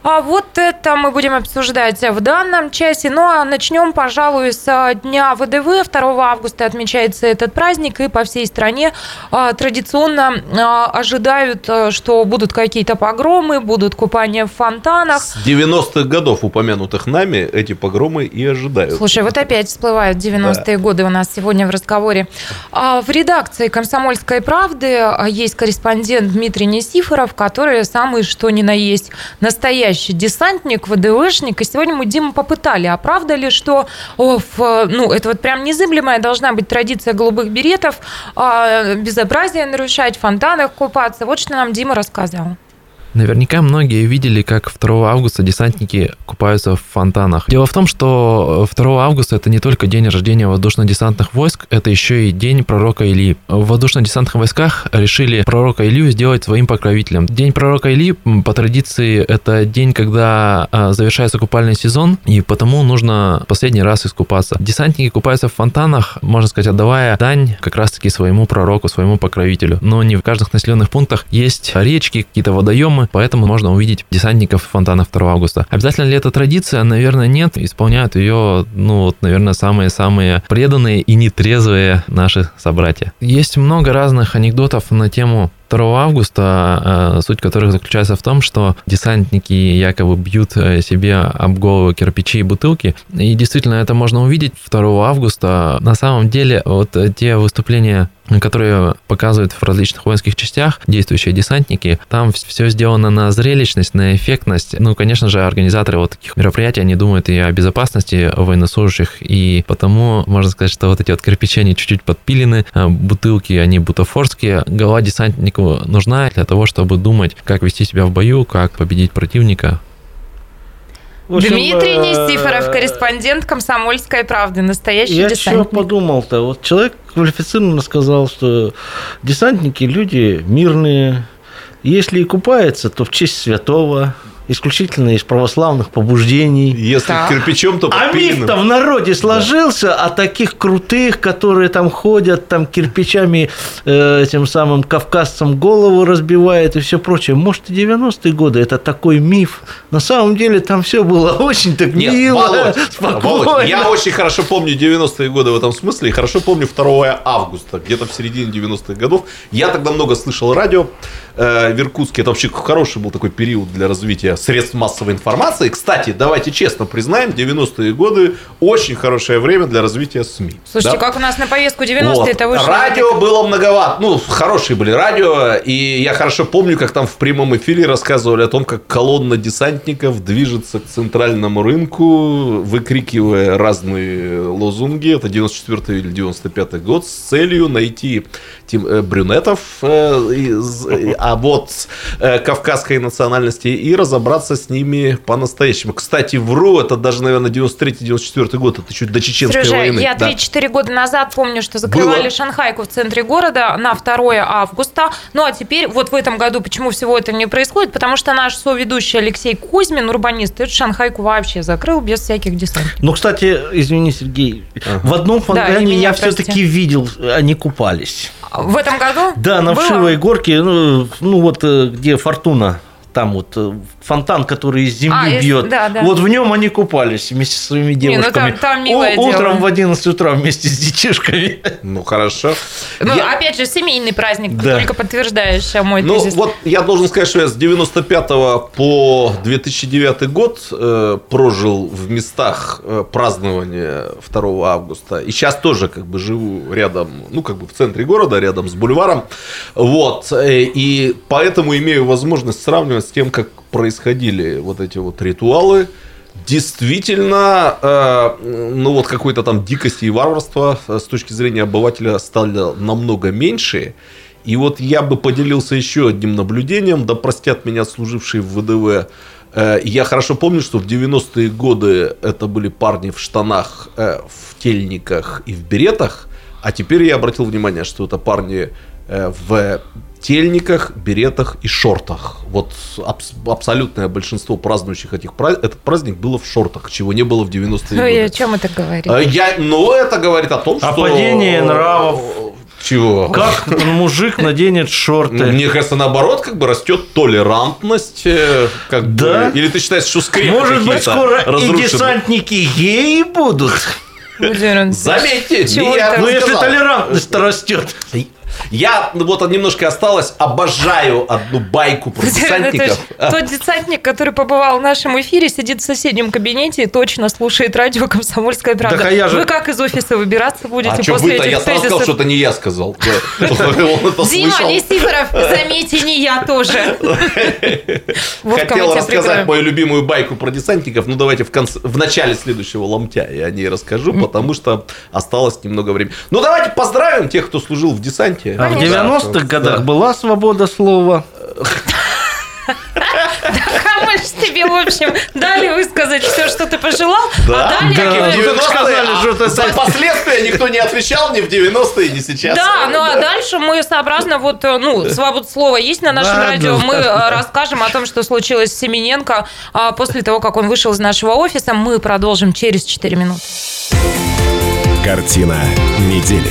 А вот это мы будем обсуждать в данном часе. Ну а начнем, пожалуй, с Дня ВДВ. 2 августа отмечается этот праздник, и по всей стране а, традиционно а, ожидают, а, что будут какие-то погромы, будут купания в фонтанах. С 90-х годов, упомянутых нами, эти погромы и ожидают. Слушай, вот опять всплывают 90-е да. годы у нас сегодня в разговоре. В редакции «Комсомольской правды» есть корреспондент Дмитрий Несифоров, который самый что ни на есть настоящий настоящий десантник, ВДВшник. И сегодня мы Диму попытали, а правда ли, что о, ну, это вот прям незыблемая должна быть традиция голубых беретов, а, безобразие нарушать, в фонтанах купаться. Вот что нам Дима рассказал. Наверняка многие видели, как 2 августа десантники купаются в фонтанах. Дело в том, что 2 августа это не только день рождения воздушно-десантных войск, это еще и день пророка Ильи. В воздушно-десантных войсках решили пророка Илью сделать своим покровителем. День пророка Ильи, по традиции, это день, когда а, завершается купальный сезон, и потому нужно последний раз искупаться. Десантники купаются в фонтанах, можно сказать, отдавая дань как раз-таки своему пророку, своему покровителю. Но не в каждых населенных пунктах есть речки, какие-то водоемы, поэтому можно увидеть десантников фонтана 2 августа. Обязательно ли это традиция? Наверное, нет. Исполняют ее, ну, вот, наверное, самые-самые преданные и нетрезвые наши собратья. Есть много разных анекдотов на тему 2 августа, э, суть которых заключается в том, что десантники якобы бьют э, себе об голову кирпичи и бутылки. И действительно это можно увидеть 2 августа. На самом деле вот те выступления которые показывают в различных воинских частях действующие десантники. Там все сделано на зрелищность, на эффектность. Ну, конечно же, организаторы вот таких мероприятий, они думают и о безопасности военнослужащих, и потому можно сказать, что вот эти вот кирпичи, они чуть-чуть подпилены, э, бутылки, они бутафорские. Голова десантника человеку нужна для того, чтобы думать, как вести себя в бою, как победить противника. общем, Дмитрий э, Несифоров, корреспондент «Комсомольской правды», настоящий я десантник. Я что подумал-то? Вот человек квалифицированно сказал, что десантники – люди мирные, если и купаются, то в честь святого, исключительно из православных побуждений. Если да. кирпичом, то А миф-то в народе сложился да. о таких крутых, которые там ходят, там кирпичами э, этим самым кавказцам голову разбивают и все прочее. Может, и 90-е годы это такой миф. На самом деле там все было очень так Нет, мило, Володь, спокойно. Володь, я очень хорошо помню 90-е годы в этом смысле и хорошо помню 2 августа, где-то в середине 90-х годов. Я тогда много слышал радио э, в Иркутске. Это вообще хороший был такой период для развития средств массовой информации. Кстати, давайте честно признаем, 90-е годы очень хорошее время для развития СМИ. Слушайте, да? как у нас на повестку 90-е вот. это вышло. Радио это... было многовато. Ну, хорошие были радио. И я хорошо помню, как там в прямом эфире рассказывали о том, как колонна десантников движется к центральному рынку, выкрикивая разные лозунги. Это 94 или 95 год с целью найти тем, э, брюнетов, э, из, а вот э, кавказской национальности и разобрать разобраться с ними по-настоящему. Кстати, вру, это даже, наверное, 93-94 год, это чуть до Чеченской Сережа, войны. я Да. 3-4 года назад помню, что закрывали Было. Шанхайку в центре города на 2 августа. Ну а теперь вот в этом году почему всего это не происходит? Потому что наш соведущий Алексей Кузьмин, урбанист, эту Шанхайку вообще закрыл без всяких десантов. Ну, кстати, извини, Сергей, в одном фонтане меня, я все-таки видел, они купались. В этом году? Да, на Было? Вшивой горке, ну, ну вот э, где Фортуна, там вот э, фонтан, который из земли А, бьет. да, да. Вот в нем они купались вместе со своими ну девушками. там- там милое У- Утром дело. в 11 утра вместе с детишками. Ну, хорошо. Ну, Я- опять же, семейный праздник, Да. только подтверждаешь э, мой Ну, тезис. вот я должен сказать, что я с 95 по 2009 год э, прожил в местах э, празднования 2 августа. И сейчас тоже как бы живу рядом, ну, как бы в центре города, рядом с бульваром. Вот. э, И поэтому имею возможность сравнивать с тем, как происходили вот эти вот ритуалы. Действительно, э, ну вот какой-то там дикости и варварства э, с точки зрения обывателя стало намного меньше. И вот я бы поделился еще одним наблюдением, да простят меня служившие в ВДВ. Э, Я хорошо помню, что в 90-е годы это были парни в штанах, э, в тельниках и в беретах, а теперь я обратил внимание, что это парни э, в тельниках, беретах и шортах. Вот абс- абсолютное большинство празднующих этих пра- этот праздник было в шортах, чего не было в 90-е Ну и о годы. чем это говорит? Э, Я, ну, это говорит о том, О что... падении нравов. Чего? Как мужик наденет шорты? Ну, Мне кажется, наоборот, как бы растет толерантность. э, Как бы. Да? Или ты считаешь, что скрепы Может быть, скоро и разрушены? десантники геи будут? Заметьте, чего не я? Ну, если сказал. толерантность-то растет. Я ну, вот немножко осталось, обожаю одну байку про десантников. Это ж Тот десантник, который побывал в нашем эфире, сидит в соседнем кабинете и точно слушает радио «Комсомольская правда». Так, а я же- Вы как из офиса выбираться будете А что после вы-то? этих Я сразу сказал, что это не я сказал. Дима слышал. Несифоров, заметьте, не я тоже. Хотел рассказать мою любимую байку про десантников. Ну, давайте в начале следующего ломтя я о ней расскажу, потому что осталось немного времени. Ну, давайте поздравим тех, кто служил в десанте. А в Конечно. 90-х годах Да. была свобода слова. А мы ж тебе, в общем, дали высказать все, что ты пожелал, Да? а далее Да. мы- В Ну, 90-е, сказали, а что это- за последствия никто не отвечал ни в 90-е, ни сейчас. Да, ну а дальше мы сообразно вот, э, ну, свобода слова есть на нашем Да, радио, да. мы э, расскажем о том, что случилось с Семененко а, после того, как он вышел из нашего офиса. Мы продолжим через 4 минуты. Картина недели.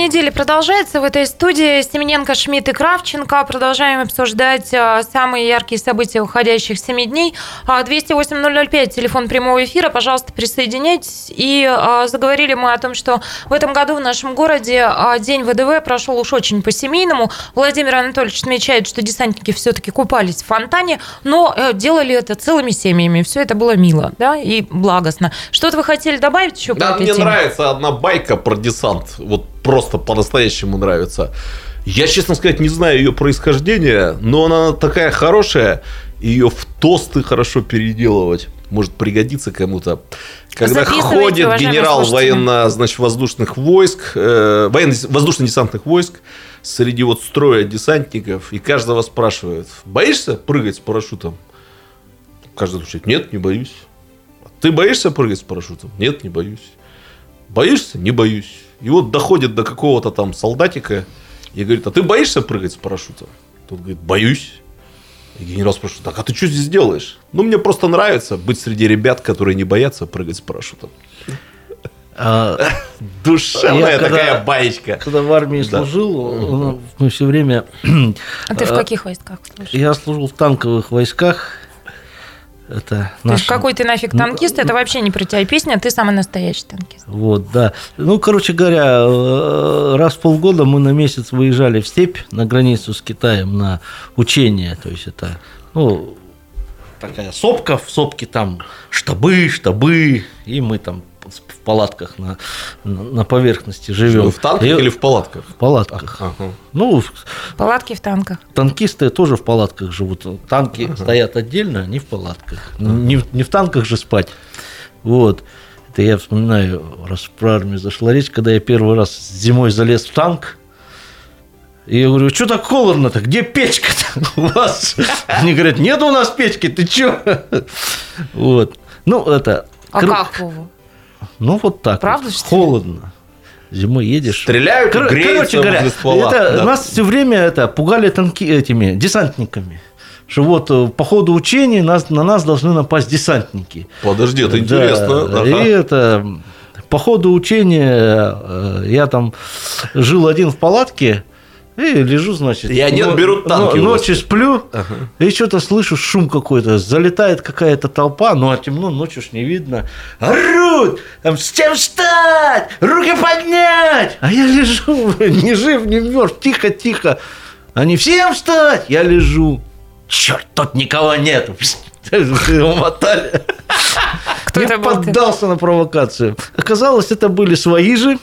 Недели продолжается. В этой студии Семененко, Шмидт и Кравченко. Продолжаем обсуждать а, самые яркие события уходящих 7 дней. А, 208-005, телефон прямого эфира. Пожалуйста, присоединяйтесь. И а, заговорили мы о том, что в этом году в нашем городе а, День ВДВ прошел уж очень по-семейному. Владимир Анатольевич отмечает, что десантники все-таки купались в фонтане, но э, делали это целыми семьями. Все это было мило да, и благостно. Что-то вы хотели добавить еще по Да, мне нравится одна байка про десант. Вот просто по-настоящему нравится. Я, честно сказать, не знаю ее происхождения, но она такая хорошая. Ее в тосты хорошо переделывать. Может пригодиться кому-то. Когда ходит генерал слушатели. военно, значит, воздушных войск, э, военно, воздушно-десантных войск, среди вот строя десантников, и каждого спрашивает, боишься прыгать с парашютом? Каждый отвечает, нет, не боюсь. Ты боишься прыгать с парашютом? Нет, не боюсь. Боишься? Не боюсь. И вот доходит до какого-то там солдатика и говорит, а ты боишься прыгать с парашютом? Тот говорит, боюсь. И генерал спрашивает, так а ты что здесь делаешь? Ну, мне просто нравится быть среди ребят, которые не боятся прыгать с парашютом. А, Душевная Я когда- такая баечка. Когда в армии Да. служил, мы все время... А ты в А, каких войсках служишь? Я служил в танковых войсках. Это То есть наш... какой ты нафиг танкист, это вообще не про тебя песня, ты самый настоящий танкист. Вот, да. Ну, короче говоря, э, раз в полгода мы на месяц выезжали в степь на границу с Китаем на учения. То есть это, ну, такая сопка, в сопке там штабы, штабы, и мы там в палатках на, на, на поверхности живем. В танках И- или в палатках? в палатках. Ага. Ну, Палатки в танках. танкисты тоже в палатках живут. Танки стоят отдельно, они в палатках. Не, в- не в танках же спать. Вот. Это я вспоминаю, раз про армию зашла речь, когда я первый раз зимой залез в танк. И я говорю, что так холодно-то? Где печка-то у вас? Они говорят, нет у нас печки, ты чё? Вот. Ну, это... А как, Вова? Ну, вот так. Правда, вот. что? Холодно. Зимой едешь. Стреляют, Кор- греются Короче говоря, ствола. это, Да. нас все время это, пугали танки, этими десантниками. Что вот э, по ходу учений нас, на нас должны напасть десантники. Подожди, это Да, интересно. Ага. И это по ходу учения э, я там жил один в палатке. И лежу, значит. И они но- берут танки но-. Ночью сплю, и что-то слышу шум какой-то. Залетает какая-то толпа, ну а темно, ночью ж не видно. Орут! Там, с чем встать? Руки поднять! А я лежу, ни жив, ни мертв, тихо-тихо. Они всем встать! Я лежу. Черт, тут никого нету. Умотали. Кто Не это был? ты? поддался на провокацию. Оказалось, это были свои же,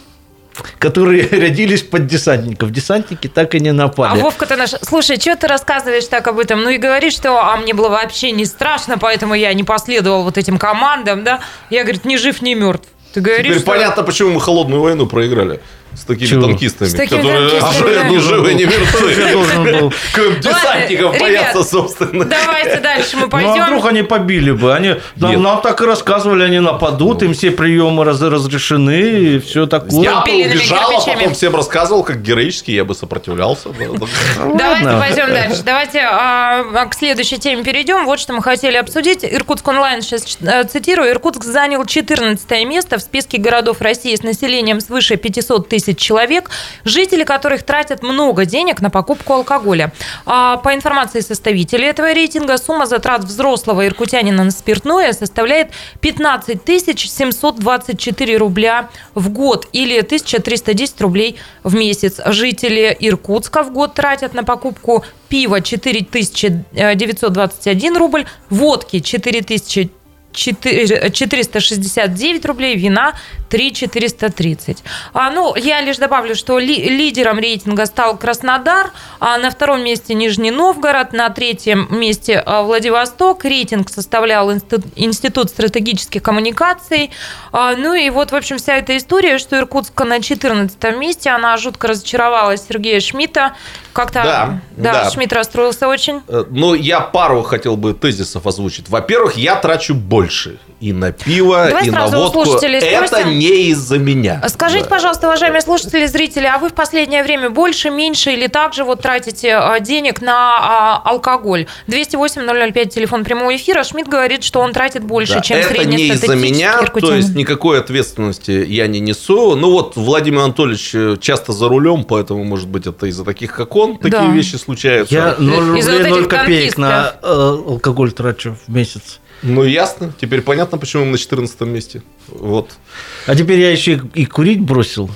которые рядились под десантников. Десантники так и не А напали. Вовка, ты наш... Слушай, что ты рассказываешь так об этом? Ну и говоришь, что а мне было вообще не страшно, поэтому я не последовал вот этим командам, да? Я, говорит, ни жив, ни мертв. Ты говоришь, Теперь что... понятно, почему мы холодную войну проиграли. С такими Чего? танкистами, С такими которые танкистами, а, да. не живы, не мертвы. должен был. Кроме десантников боятся, собственно. Давайте дальше мы Ну, а пойдем. вдруг они побили бы? Они, нам, нам так и рассказывали, они нападут, им все приемы раз- разрешены, и все такое. Я бы убежал, а потом всем рассказывал, как героически я бы сопротивлялся. Да, да. Давайте пойдем дальше. Давайте а, к следующей теме перейдем. Вот что мы хотели обсудить. Иркутск онлайн, сейчас э, цитирую. Иркутск занял 14 место в списке городов России с населением свыше 500 тысяч человек, жители которых тратят много денег на покупку алкоголя. А, по информации составителей этого рейтинга, сумма затрат взрослого иркутянина на спиртное составляет 15 724 рубля в год или 1310 рублей в месяц. Жители Иркутска в год тратят на покупку пива 4921 рубль, водки 4000 4- 469 рублей, вина 3,430. А, ну, я лишь добавлю, что ли- лидером рейтинга стал Краснодар, а на втором месте Нижний Новгород, на третьем месте а, Владивосток. Рейтинг составлял Институт, Институт стратегических коммуникаций. А, ну и вот, в общем, вся эта история, что Иркутска на 14 месте, она жутко разочаровала Сергея Шмидта. Как-то, Да, да. Шмидт расстроился очень. Э, Ну, я пару хотел бы тезисов озвучить. Во-первых, я трачу больше и на пиво, Давай и на водку. Это спросим. не из-за меня. Скажите, Да. пожалуйста, уважаемые слушатели и зрители, а вы в последнее время больше, меньше или также вот тратите а, денег на а, алкоголь? 208-005, телефон прямого эфира. Шмидт говорит, что он тратит больше, Да, чем это не из-за меня, то иркутянин. есть никакой ответственности я не несу. Ну вот Владимир Анатольевич э, часто за рулем, поэтому, может быть, это из-за таких, как он, такие Да. вещи случаются. Я 0 Из-за рублей вот 0 этих копеек на э, алкоголь трачу в месяц. Ну ясно, теперь понятно, почему мы на 14 месте. Вот. А теперь я еще и курить бросил.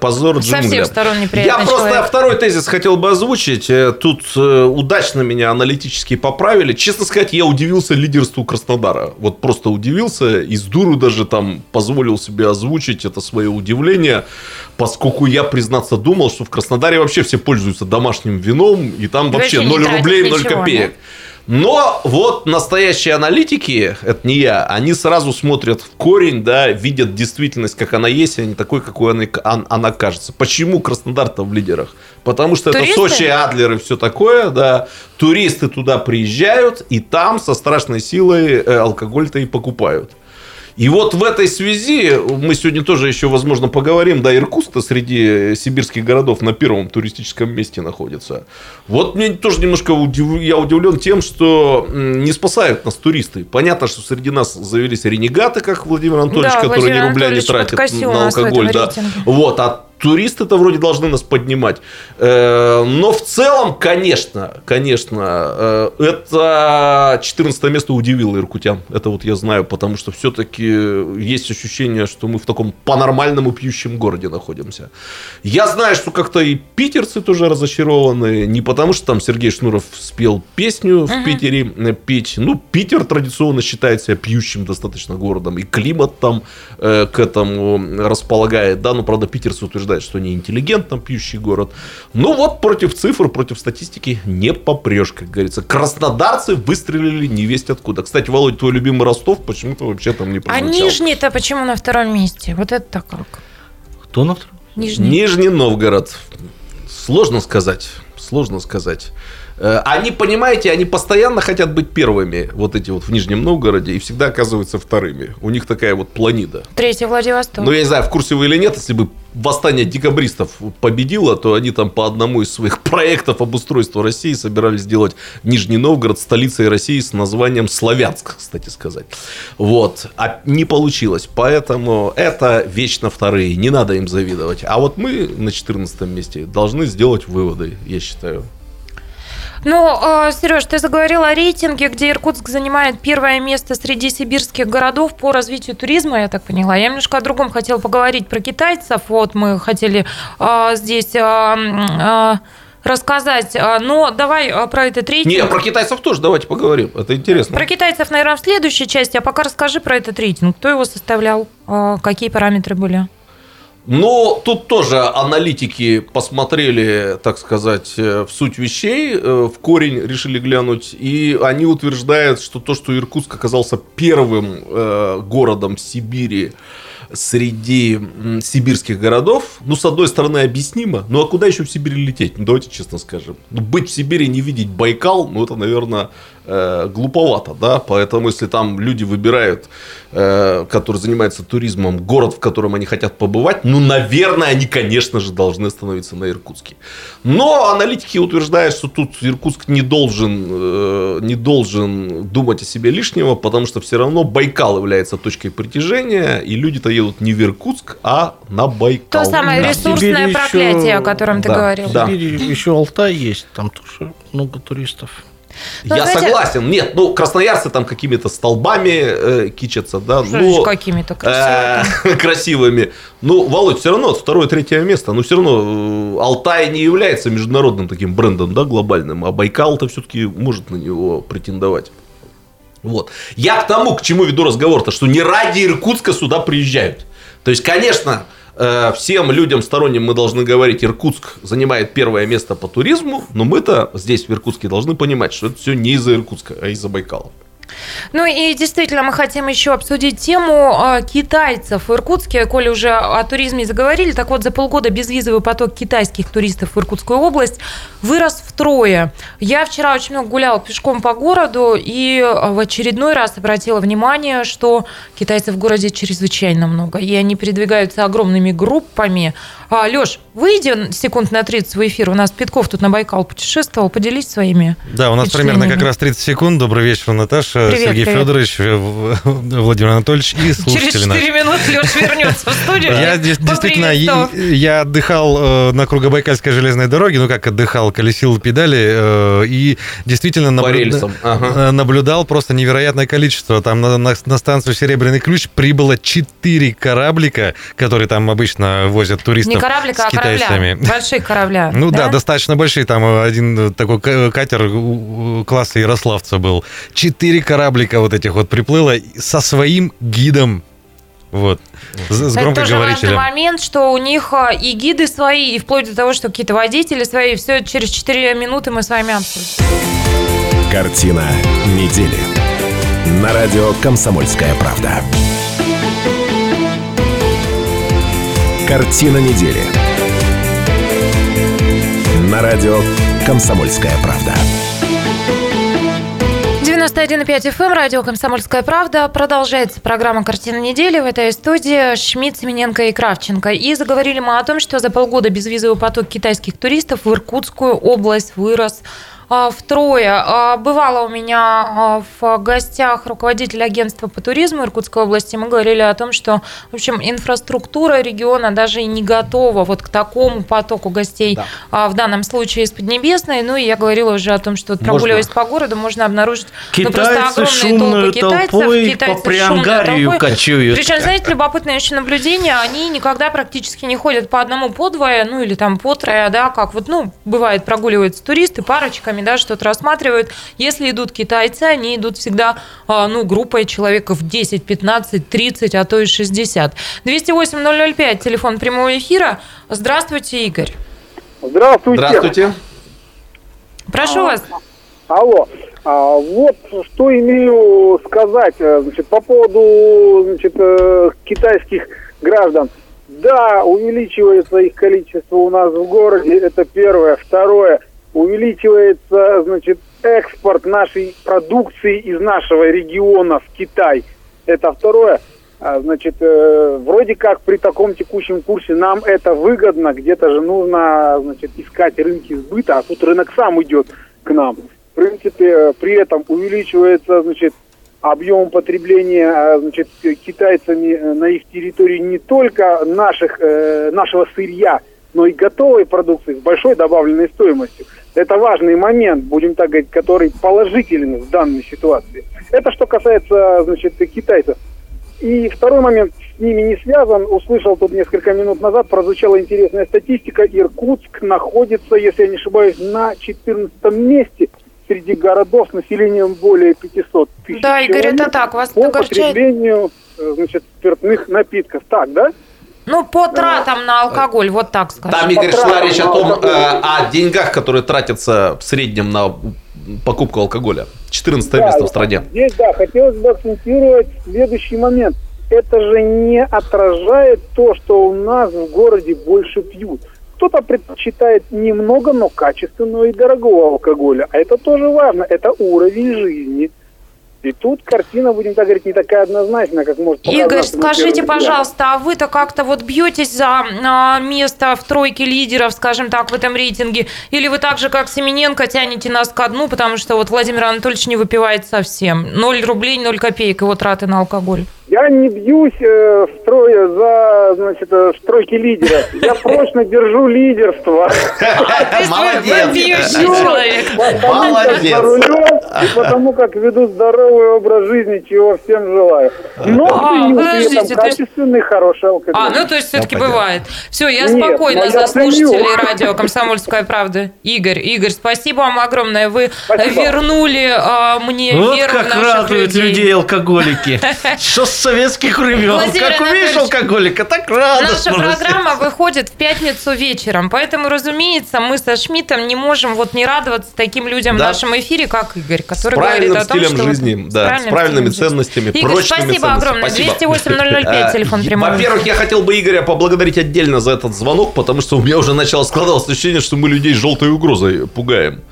Позор Со всех джунглям. сторон Я просто человек. второй тезис хотел бы озвучить. Э, Тут э, удачно меня аналитически поправили. Честно сказать, я удивился лидерству Краснодара. Вот просто удивился. И с дуру даже там позволил себе озвучить это свое удивление. Поскольку я, признаться, думал, что в Краснодаре вообще все пользуются домашним вином. И там вообще Вообще не 0 тратят рублей, 0 ничего, копеек. Но вот настоящие аналитики, это не я, они сразу смотрят в корень, да, видят действительность, как она есть, а не такой, какой она, она кажется. Почему Краснодар-то в лидерах? Потому что Туристы? это Сочи, Адлер и все такое, да. Туристы туда приезжают, и там со страшной силой э, алкоголь-то и покупают. И вот в этой связи мы сегодня тоже еще, возможно, поговорим. Да, Иркутск-то среди сибирских городов на первом туристическом месте находится. Вот мне тоже немножко удив- я удивлен тем, что не спасают нас туристы. Понятно, что среди нас завелись ренегаты, как Владимир Анатольевич, Да, который Владимир ни рубля не Анатольевич тратит подкосил на алкоголь. Да. рейтинге. Вот, а туристы-то вроде должны нас поднимать. Э, но в целом, конечно, конечно, э, это 14 место удивило иркутян. Это вот я знаю, потому что все-таки есть ощущение, что мы в таком по-нормальному пьющем городе находимся. Я знаю, что как-то и питерцы тоже разочарованы. Не потому, что там Сергей Шнуров спел песню в Питере э, пить. Ну, Питер традиционно считает себя пьющим достаточно городом. И климат там э, к этому располагает. Да, но, правда, питерцы утверждают, утверждает, что не интеллигентно пьющий город. Ну вот против цифр, против статистики не попрешь, как говорится. Краснодарцы выстрелили не весть откуда. Кстати, Володь, твой любимый Ростов почему-то вообще там не А прозвучал. Нижний-то почему на втором месте? Вот это как? Кто на втором? Нижний. Нижний Новгород. Сложно сказать. Сложно сказать. Э, Они, понимаете, они постоянно хотят быть первыми, вот эти вот в Нижнем Новгороде, и всегда оказываются вторыми. У них такая вот планида. Третий Владивосток. Ну, я не знаю, в курсе вы или нет, если бы восстание декабристов победило, то они там по одному из своих проектов обустройства России собирались сделать Нижний Новгород столицей России с названием Славянск, кстати сказать. Вот. А не получилось. Поэтому это вечно вторые. Не надо им завидовать. А вот мы на 14 месте должны сделать выводы, я считаю. Ну, Сереж, ты заговорил о рейтинге, где Иркутск занимает первое место среди сибирских городов по развитию туризма, я так поняла. Я немножко о другом хотела поговорить про китайцев. Вот мы хотели а, здесь а, а, рассказать. А, Но давай а, про этот рейтинг. Не, про китайцев тоже давайте поговорим. Это интересно. Про китайцев, наверное, в следующей части. А пока расскажи про этот рейтинг. Кто его составлял? А, Какие параметры были? Но тут тоже аналитики посмотрели, так сказать, э, в суть вещей, э, в корень решили глянуть, и они утверждают, что то, что Иркутск оказался первым э, городом Сибири среди сибирских городов, ну, с одной стороны, объяснимо, ну, а куда еще в Сибирь лететь? Ну, давайте честно скажем. Ну, быть в Сибири, не видеть Байкал, ну, это, наверное, э, глуповато, да, поэтому, если там люди выбирают, э, которые занимаются туризмом, город, в котором они хотят побывать, ну, наверное, они, конечно же, должны остановиться на Иркутске. Но аналитики утверждают, что тут Иркутск не должен, э, не должен думать о себе лишнего, потому что все равно Байкал является точкой притяжения, и люди-то едут не в Иркутск, а на Байкал. То самое Да. ресурсное Сибирь еще- проклятие, о котором ты Да, говорил. да. В Сибири еще Алтай есть, там тоже много туристов. Ну, Я знаете- согласен. Нет, ну, красноярцы там какими-то столбами э, кичатся, да. Что ну, какими-то красивыми? э, красивыми. Ну, Володь, все равно второе, третье место. Ну, все равно э, Алтай не является международным таким брендом, да, глобальным, а Байкал-то все-таки может на него претендовать. Вот. Я к тому, к чему веду разговор-то, что не ради Иркутска сюда приезжают. То есть, конечно, э, всем людям сторонним мы должны говорить, Иркутск занимает первое место по туризму, но мы-то здесь, в Иркутске, должны понимать, что это все не из-за Иркутска, а из-за Байкала. Ну и действительно, мы хотим еще обсудить тему э, китайцев в Иркутске. Коли уже о туризме заговорили, так вот, за полгода безвизовый поток китайских туристов в Иркутскую область вырос втрое. Я вчера очень много гуляла пешком по городу и э, в очередной раз обратила внимание, что китайцев в городе чрезвычайно много. И они передвигаются огромными группами. А, Леш, выйди секунд на 30 в эфир. У нас Питков тут на Байкал путешествовал. Поделись своими Да, у нас примерно как раз 30 секунд. Добрый вечер, Наташа, Привет, Сергей привет. Федорович, э, В- Владимир Анатольевич и Через слушатели 4 наши. минуты Леш вернется в студию. Я дес- действительно, я, отдыхал э, на Кругобайкальской железной дороге, ну как отдыхал, колесил педали, э, и действительно э, наблюдал просто невероятное количество. Там на станцию Серебряный ключ прибыло 4 кораблика, которые там обычно возят туристов С а корабля. китайцами. Больших корабля. Ну да? достаточно большие. Там один э, такой к- катер класса Ярославца был. Четыре кораблика вот этих вот приплыло со своим гидом. Вот. С, Это тоже важный момент, что у них и гиды свои, и вплоть до того, что какие-то водители свои. Все через 4 минуты мы с вами обсудим. Картина недели. На радио «Комсомольская правда». Картина недели. На радио «Комсомольская правда». 91,5 FM, эм, радио «Комсомольская правда». Продолжается программа «Картина недели». В этой студии Шмидт, Семененко и Кравченко. И заговорили мы о том, что за полгода безвизовый поток китайских туристов в Иркутскую область вырос а, втрое. А, Бывало у меня а, в гостях руководитель агентства по туризму Иркутской области. Мы говорили о том, что, в общем, инфраструктура региона даже и не готова вот к такому потоку гостей а, в данном случае из Поднебесной. Ну и я говорила уже о том, что вот прогуливаясь по городу, можно обнаружить ну, просто Китайцы огромные толпы китайцев, толпой китайцы по Приангарию кочуют. Причем, знаете, любопытное еще наблюдение, они никогда практически не ходят по одному, по двое, ну или там по трое, да, как вот, ну, бывает, прогуливаются туристы парочками, да, что-то рассматривают. Если идут китайцы, они идут всегда, а, ну, группой человеков 10, 15, 30, а то и 60. 208-005, телефон прямого эфира. Здравствуйте, Игорь. Здравствуйте. Здравствуйте. Прошу вас. Алло. А, вот что имею сказать э, значит, по поводу значит, э, китайских граждан. Да, увеличивается их количество у нас в городе, это первое. Второе, увеличивается значит, экспорт нашей продукции из нашего региона в Китай. Это второе. А, Значит, э, вроде как при таком текущем курсе нам это выгодно, где-то же нужно значит, искать рынки сбыта, а тут рынок сам идет к нам. В принципе, э, при этом увеличивается значит, объем потребления э, значит, китайцами э, на их территории не только наших, э, нашего сырья, но и готовой продукции с большой добавленной стоимостью. Это важный момент, будем так говорить, который положителен в данной ситуации. Это что касается значит, китайцев. И второй момент с ними не связан. Услышал тут несколько минут назад, прозвучала интересная статистика. Иркутск находится, если я не ошибаюсь, на 14 месте среди городов с населением более 500 тысяч Да, Игорь, это так. Вас по огорчает? потреблению э, значит, спиртных напитков. Так, да? Ну, по тратам на алкоголь, вот так скажем. Там, Игорь, шла речь о том, э, о деньгах, которые тратятся в среднем на покупку алкоголя. 14 Да, место в стране. Здесь, да, хотелось бы акцентировать следующий момент. Это же не отражает то, что у нас в городе больше пьют. Кто-то предпочитает немного, но качественного и дорогого алкоголя. А это тоже важно. Это уровень жизни. И тут картина, будем так говорить, не такая однозначная, как может Игорь, скажите, пожалуйста, а вы-то как-то вот бьетесь за а, место в тройке лидеров, скажем так, в этом рейтинге? Или вы так же, как Семененко, тянете нас ко дну, потому что вот Владимир Анатольевич не выпивает совсем? Ноль рублей, ноль копеек его траты на алкоголь. Я не бьюсь э, в трое за, значит, э, в тройке лидеров. Я прочно держу лидерство. Молодец. Молодец. Потому как веду здоровый образ жизни, чего всем желаю. Но А, при этом качественный, хороший алкоголь. А, ну то есть все-таки понятно. бывает. Все, я ну, за слушателей радио «Комсомольская правда». Игорь, Игорь, спасибо вам огромное. Вы вернули а, мне Вот веру в как наших радуют людей алкоголики. Что советских времен. Владимир Как увидишь алкоголика, так Наша радостно. программа выходит в пятницу вечером, поэтому, разумеется, мы со Шмидтом не можем вот не радоваться таким людям Да. в нашем эфире, как Игорь, С который говорит о том, стилем что... вот жизни, с да, с правильным правильными стилем жизни. ценностями, Игорь, прочными спасибо ценностями. огромное. Спасибо. 208-005, телефон Э, прямого. Во-первых, я хотел бы Игоря поблагодарить отдельно за этот звонок, потому что у меня уже начало складываться ощущение, что мы людей желтой угрозой пугаем.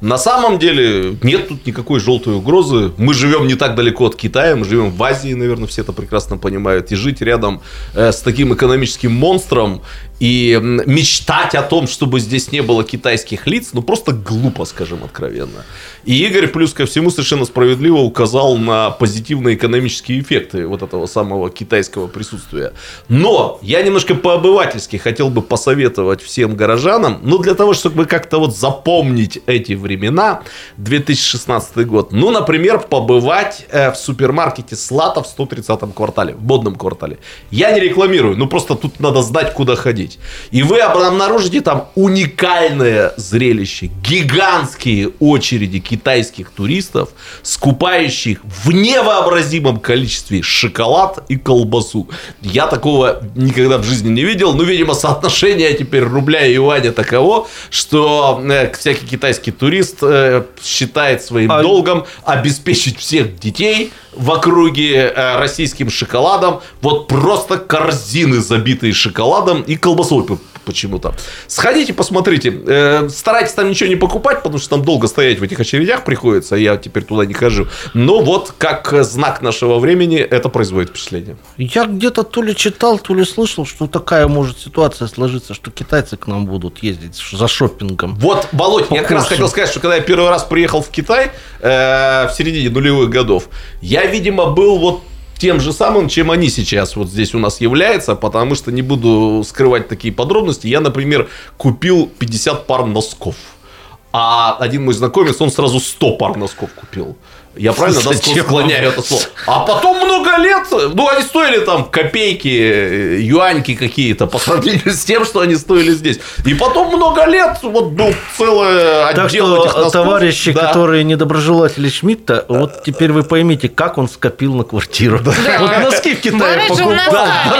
На самом деле нет тут никакой желтой угрозы. Мы живем не так далеко от Китая, мы живем в Азии, наверное, все это прекрасно понимают. И жить рядом э, с таким экономическим монстром и мечтать о том, чтобы здесь не было китайских лиц, ну просто глупо, скажем откровенно. И Игорь, плюс ко всему, совершенно справедливо указал на позитивные экономические эффекты вот этого самого китайского присутствия. Но я немножко по-обывательски хотел бы посоветовать всем горожанам, ну для того, чтобы как-то вот запомнить эти времена, 2016 год, ну, например, побывать э, в супермаркете Слата в 130-м квартале, в модном квартале. Я не рекламирую, ну просто тут надо знать, куда ходить. И вы обнаружите там уникальное зрелище, гигантские очереди китайских туристов, скупающих в невообразимом количестве шоколад и колбасу. Я такого никогда в жизни не видел, но, видимо, соотношение теперь рубля и юаня таково, что э, всякий китайский турист э, считает своим А- долгом обеспечить всех детей в округе э, российским шоколадом. Вот просто корзины, забитые шоколадом и колбасой. Почему-то. Сходите, посмотрите. Э, старайтесь там ничего не покупать, потому что там долго стоять в этих очередях приходится. Я теперь туда не хожу. Но вот как знак нашего времени это производит впечатление. Я где-то то ли читал, то ли слышал, что такая может ситуация сложиться, что китайцы к нам будут ездить за шопингом. Вот, Володь, По я как раз хотел сказать, что когда я первый раз приехал в Китай э, в середине нулевых годов, я, видимо, был вот тем же самым, чем они сейчас вот здесь у нас являются, потому что не буду скрывать такие подробности. Я, например, купил 50 пар носков. А один мой знакомец, он сразу 100 пар носков купил. Я правильно да, Зачем? склоняю это слово? А потом много лет, ну, они стоили там копейки, э, юаньки какие-то по сравнению с тем, что они стоили здесь. И потом много лет вот был целый отдел Так что, этих носков. товарищи, Да. которые недоброжелатели Шмидта, вот теперь вы поймите, как он скопил на квартиру. Вот носки в Китае покупал.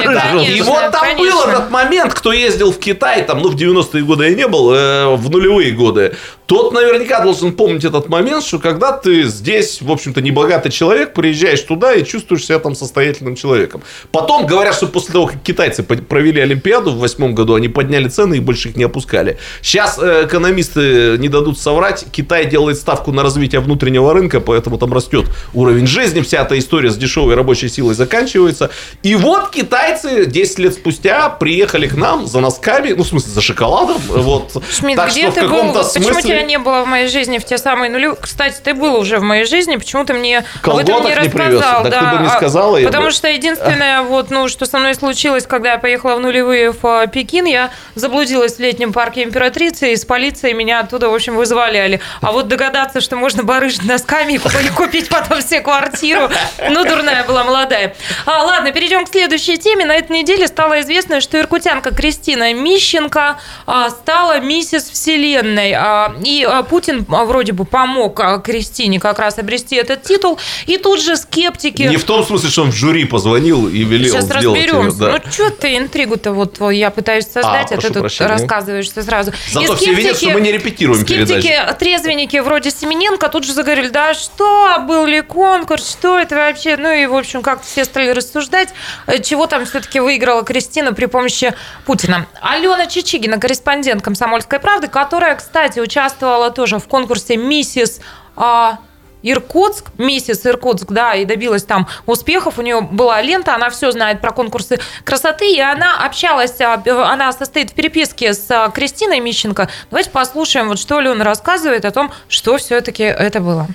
конечно. И вот там конечно. был этот момент, кто ездил в Китай, там, ну, в 90-е годы я не был, э, в нулевые годы, тот наверняка должен помнить этот момент, что когда ты здесь, в общем-то, небогатый человек, приезжаешь туда и чувствуешь себя там состоятельным человеком. Потом говорят, что после того, как китайцы провели Олимпиаду в восьмом году, они подняли цены и больше их не опускали. Сейчас э, экономисты не дадут соврать, Китай делает ставку на развитие внутреннего рынка, поэтому там растет уровень жизни, вся эта история с дешевой рабочей силой заканчивается. И вот китайцы 10 лет спустя приехали к нам за носками, ну, в смысле, за шоколадом. Вот. Шмидт, так где что в ты был? каком-то Почему смысле... тебя не было в моей жизни в те самые нули? Кстати, ты был уже в моей жизни, почему ты мне об Колготок этом не не рассказал? привез. Так ты бы не а, сказала, я Потому бы- что единственное, вот, ну, что со мной случилось, когда я поехала в нулевые в а, Пекин, я заблудилась в летнем парке императрицы, и с полицией меня оттуда, в общем, вызволяли. А вот догадаться, что можно барыжить носками и купить- купить потом все квартиру, ну, дурная была молодая. А, ладно, перейдем к следующей теме. На этой неделе стало известно, что иркутянка Кристина Мищенко а, стала миссис Вселенной. А, И а, Путин а, вроде бы помог а, Кристине как раз обрести этот титул. И тут же скептики... Не в том смысле, что он в жюри позвонил и велел Сейчас сделать разберемся. да. Ну, что ты интригу-то вот я пытаюсь создать, а, прошу ты тут прощения. рассказываешь все сразу. Зато И все видят, что мы не репетируем скептики, передачу. трезвенники вроде Семененко тут же заговорили, да что, был ли конкурс, что это вообще? Ну и, в общем, как все стали рассуждать, э, чего там все-таки выиграла Кристина при помощи Путина. Алена Чичигина, корреспондент «Комсомольской правды», которая, кстати, участвовала тоже в конкурсе «Миссис а, Иркутск, миссис Иркутск, да, и добилась там успехов. У нее была лента, она все знает про конкурсы красоты, и она общалась, а, она состоит в переписке с а, Кристиной Мищенко. Давайте послушаем, вот что Алена рассказывает о том, что все-таки это было.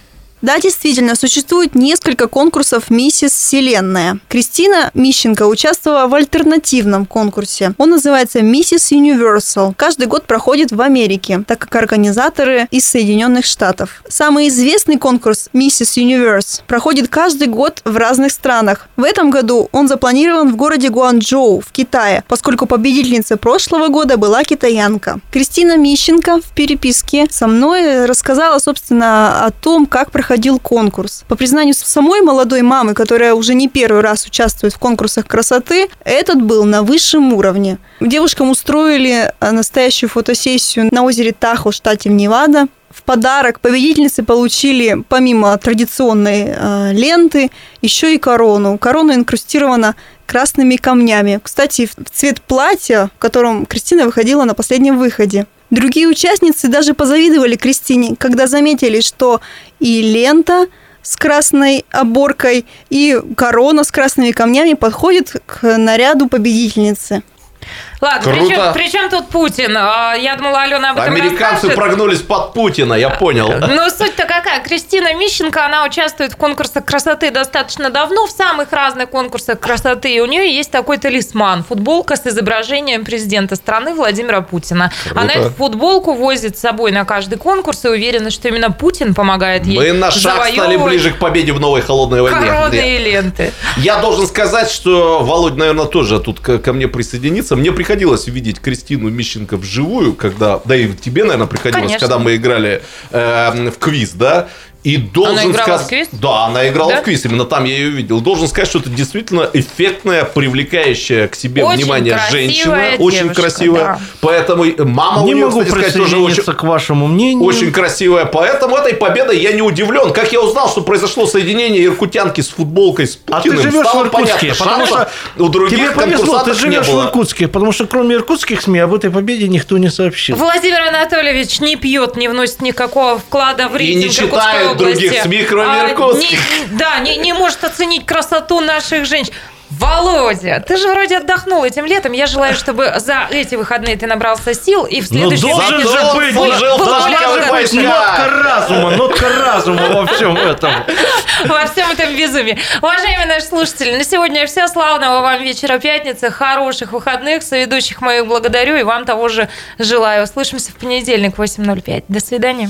Да, действительно, существует несколько конкурсов «Миссис Вселенная». Кристина Мищенко участвовала в альтернативном конкурсе. Он называется «Миссис Universal». Каждый год проходит в Америке, так как организаторы из Соединенных Штатов. Самый известный конкурс «Миссис Universe» проходит каждый год в разных странах. В этом году он запланирован в городе Гуанчжоу в Китае, поскольку победительницей прошлого года была китаянка. Кристина Мищенко в переписке со мной рассказала, собственно, о том, как проходил конкурс. По признанию самой молодой мамы, которая уже не первый раз участвует в конкурсах красоты, этот был на высшем уровне. Девушкам устроили э, настоящую фотосессию на озере Тахо штате Невада. В подарок победительницы получили, помимо традиционной э, ленты, еще и корону. Корона инкрустирована красными камнями. Кстати, в цвет платья, в котором Кристина выходила на последнем выходе. Другие участницы даже позавидовали Кристине, когда заметили, что и лента с красной оборкой, и корона с красными камнями подходит к наряду победительницы. Ладно, Круто. причем, причем тут Путин? А, Я думала, Алена об этом Американцы расскажет. прогнулись под Путина, я понял. Но суть-то какая? Кристина Мищенко, она участвует в конкурсах красоты достаточно давно, в самых разных конкурсах красоты. И у нее есть такой талисман, футболка с изображением президента страны Владимира Путина. Она эту футболку возит с собой на каждый конкурс и уверена, что именно Путин помогает ей Мы на шаг стали ближе к победе в новой холодной войне. коронные ленты. Я должен сказать, что Володь, наверное, тоже тут ко, мне присоединится. Мне приходилось видеть Кристину Мищенко вживую, когда, да и тебе, наверное, приходилось, Конечно. когда мы играли э, в квиз, да. И должен Она играла сказ- в квиз? Да, она играла Да? в квиз, именно там я ее видел. Должен сказать, что это действительно эффектная, привлекающая к себе Очень внимание женщина. Очень девушка, красивая. да. Поэтому и мама Не у нее, могу кстати сказать, тоже очень, к вашему мнению. очень красивая. Поэтому этой победой я не удивлен. Как я узнал, что произошло соединение иркутянки с футболкой с А ты Путиным, живешь в Иркутске, понятно, потому что у других тебе повезло, ты живешь в. Иркутске, потому что кроме иркутских СМИ об этой победе никто не сообщил. Владимир Анатольевич не пьет, не вносит никакого вклада в И рейтинг не читает. Других СМИ, кроме А, иркутских. не- Да, не, не может оценить красоту наших женщин. Володя, ты же вроде отдохнул этим летом. Я желаю, чтобы за эти выходные ты набрался сил и в Ну, следующем должен Зато же быть, служил был должна более же быть большая. нотка разума, нотка разума во всем этом. во всем этом безумии. Уважаемые наши слушатели, на сегодня все. Славного вам вечера пятницы, хороших выходных. Соведущих моих благодарю и вам того же желаю. Услышимся в понедельник в 8.05. До свидания.